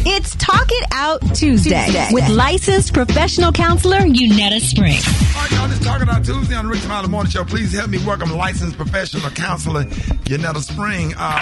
It's Talk It Out Tuesday, with licensed professional counselor Unetta Spring. All right, y'all, this Talking About Tuesday on the Rick Smiley Morning Show. Please help me welcome licensed professional counselor Yanetta Spring. Uh,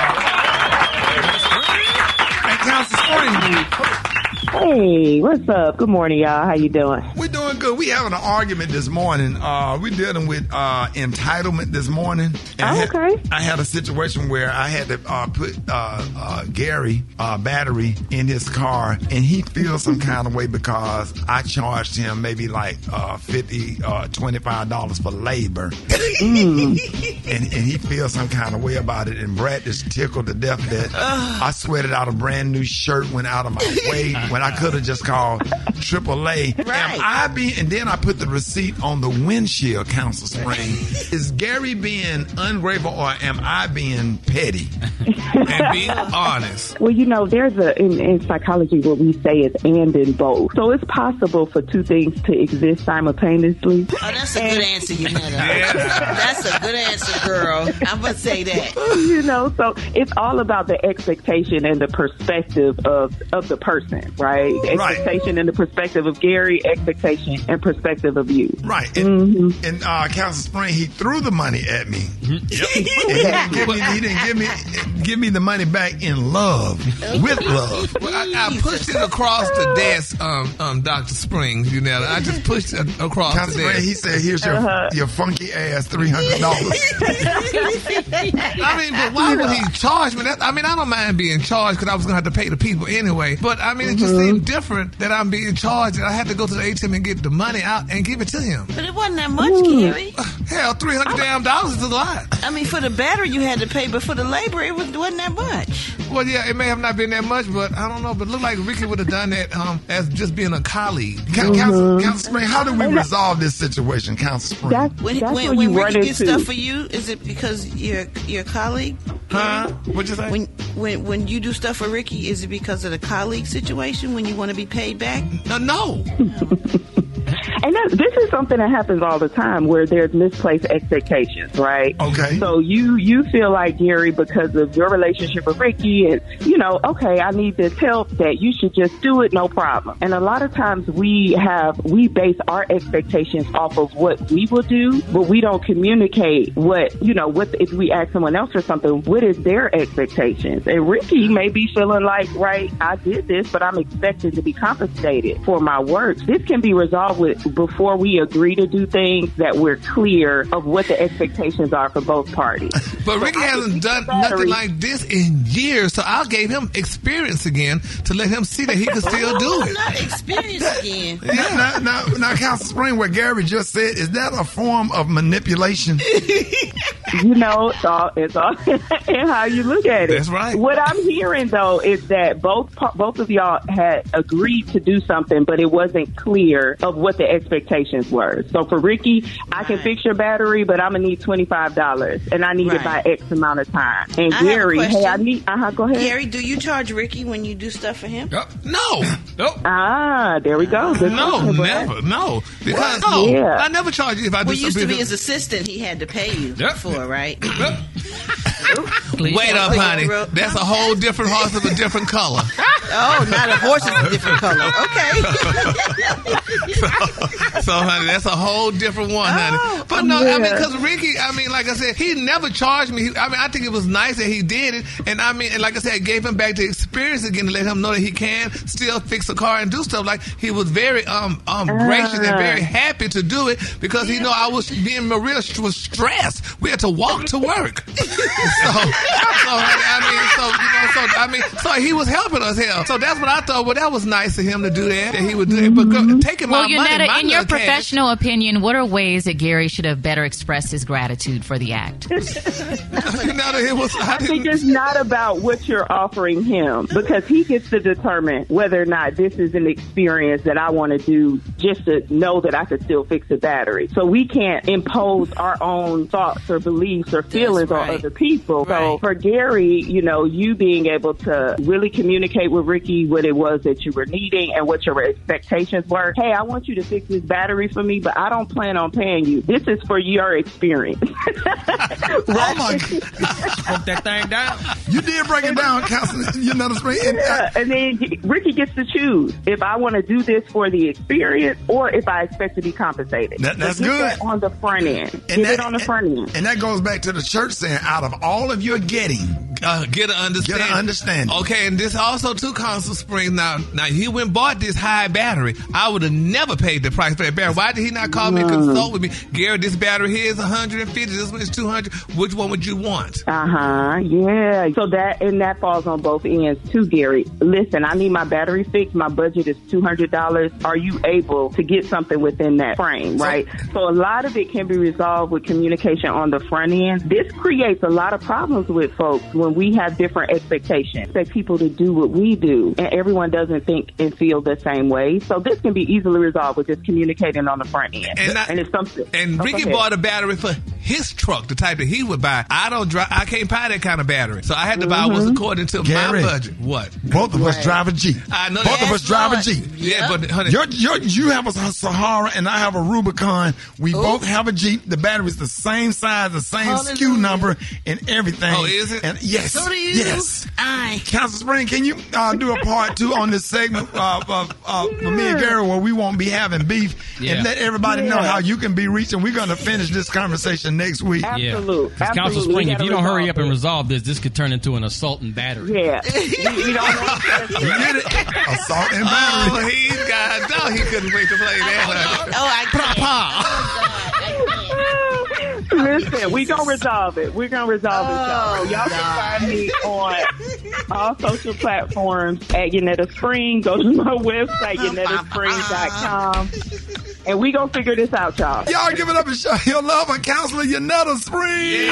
and Counselor Spring, Hey, what's up? Good morning, y'all. How you doing? we're doing good. We having an argument this morning. Uh, we're dealing with uh, entitlement this morning. And I had, okay. I had a situation where I had to uh, put uh, uh, Gary uh, battery in his car, and he feels some kind of way because I charged him maybe like uh, 50 uh, $25 for labor. [laughs] and, and he feels some kind of way about it. And Brat just tickled to death that [sighs] I sweated out a brand new shirt, went out of my way [laughs] when I could have just called AAA. Am I being, and then I put the receipt on the windshield, Council Spring. [laughs] Is Gary being ungrateful or am I being petty? [laughs] and being honest. Well, you know, there's a in, in psychology what we say is and in both. So it's possible for two things to exist simultaneously. Oh, that's a good answer, Yanetta. [laughs] That's a good answer, girl. I'm gonna say that. you know, so it's all about the expectation and the perspective of of the person, right? The Right. Expectation and the perspective of Gary, expectation expectation and perspective of you. Right. Mm-hmm. And, and uh, Council Spring, he threw the money at me. And [laughs] he, didn't give me, he didn't give me give me the money back in love, with love. Well, I, I pushed it across the desk, um, um, Dr. Springs, you know. I just pushed it across Council the desk. Spring, he said, "Here's your Uh-huh. your funky ass three hundred dollars." [laughs] I mean, but why would he charge me that? I mean, I don't mind being charged because I was going to have to pay the people anyway. But I mean, it just Mm-hmm. Seemed different that I'm being charged and I had to go to the ATM and get the money out and give it to him. But it wasn't that much, Gary. [sighs] Hell, three hundred damn dollars is a lot. I mean, for the battery you had to pay, but for the labor, it was, wasn't that much. Well, yeah, it may have not been that much, but I don't know. But it looked like Rickey would have done that um, as just being a colleague. Coun- Council, Council Spring, how do we resolve this situation, Council Spring? When, that's when, what when you Rickey gets stuff for you, is it because you're your colleague? Huh? What'd you say? When when when you do stuff for Rickey, is it because of the colleague situation when you want to be paid back? Uh, no, no. [laughs] And that, this is something that happens all the time where there's misplaced expectations, right? Okay. So you you feel like Gary because of your relationship with Rickey, and you know, okay, I need this help. That you should just do it, no problem. And a lot of times we have we base our expectations off of what we will do, but we don't communicate what you know. What if we ask someone else for something? What is their expectations? And Rickey may be feeling like, right, I did this, but I'm expected to be compensated for my work. This can be resolved with before we agree to do things that we're clear of what the expectations are for both parties. [laughs] But Rickey hasn't done nothing like this in years, so I gave him experience again to let him see that he could [laughs] still do it. Not experience again. Now, now, now, now, Council Spring, what Gary just said, is that a form of manipulation? [laughs] you know, it's all it's all in how you look at it. That's right. What I'm hearing though is that both both of y'all had agreed to do something, but it wasn't clear of what the expectations were. So for Rickey, I can fix your battery, but I'm gonna need twenty five dollars, and I need it by X amount of time. And I Gary, hey, I need. Uh huh. Go ahead. Gary, do you charge Rickey when you do stuff for him? No, no. Ah, there we go. Good No, question, never, no. Because no, Yeah. I never charge you if I do Well, used to be his assistant. He had to pay you for, right? Wait up, honey. That's a whole different horse of a different color. [laughs] Oh, not a horse is a different color. Okay. so, [laughs] honey, that's a whole different one, honey. But no, I mean, because Rickey, I mean, like I said, he never charged me. He- I mean, I think it was nice that he did it, and I mean, and like I said, it gave him back the experience again to let him know that he can still fix a car and do stuff. Like he was very um um gracious and very happy to do it because he know I was being real was stressed. We had to walk to work. [laughs] so, so I mean, so you know, so I mean, so he was helping us here. So that's what I thought. Well, that was nice of him to do that. That he would do it, but girl, taking Well, my money, Yonetta, in your little cash- professional opinion, what are ways that Gary should have better expressed his gratitude for the act? [laughs] I think it's not about what you're offering him because he gets to determine whether or not this is an experience that I want to do just to know that I could still fix a battery. So we can't impose our own thoughts or beliefs or feelings on other people. So for Gary, you know, you being able to really communicate with Rickey what it was that you were needing and what your expectations were. Hey, I want you to fix this battery for me, but I don't plan on paying you. This is for your experience. Oh my! Broke that thing down. You did break it down, Council. [laughs] You know the spring. And, Yeah, and then Rickey gets to choose if I want to do this for the experience or if I expect to be compensated. That- that's So good. that on the front end. And Get that- it on the front end. And that goes back to the church saying, out of all of your getting, uh, get an understanding. Get an understanding. Okay, and this also too Council Springs. Now, now he went bought this high battery. I would have never paid the price for that battery. Why did he not call me and consult with me? Gary, this battery here is 150. This one is 200. Which one would you want? Uh huh. Yeah. So that and that falls on both ends too, Gary. Listen, I need my battery fixed. My budget is two hundred dollars. Are you able to get something within that frame? Right. So a lot of it can be resolved with communication on the front end. This creates a lot of problems with folks when we have different expectations. Expect people to do what we do, and everyone doesn't think and feel the same way. So this can be easily resolved with just communicating on the front end. And I- it's something. And Oh, Rickey bought a battery for his truck, the type that he would buy. I don't drive. I can't buy that kind of battery, so I had to buy what's according to Gary. my budget. What? Both of us drive a Jeep. I know Both of us drive a Jeep. Yeah, but honey, You're, you're, you have a Sahara and I have a Rubicon. We both have a Jeep. The battery's the same size, the same SKU number, and everything. Oh, is it? And yes, So do you. yes. Council Spring, can you uh, do a part two on this segment uh, uh, uh, for me and Gary where we won't be having beef Yeah. and let everybody know how you can be reached? And we're going to finish this conversation next week. Yeah. 'Cause Council Spring, if you don't hurry up and resolve this, this could turn into an assault and battery. Yeah. we, we don't want to Assault and battery. Oh, he's got. No, he couldn't wait to play that. Oh, oh I [laughs] Listen, we gonna resolve it. We're gonna resolve it, y'all. Oh, y'all can find me on all social platforms at Yanetta Spring. Go to my website, [laughs] YanettaSpring.com. And we gonna figure this out, y'all. Y'all give it up and show your love on Counselor Yanetta Spring.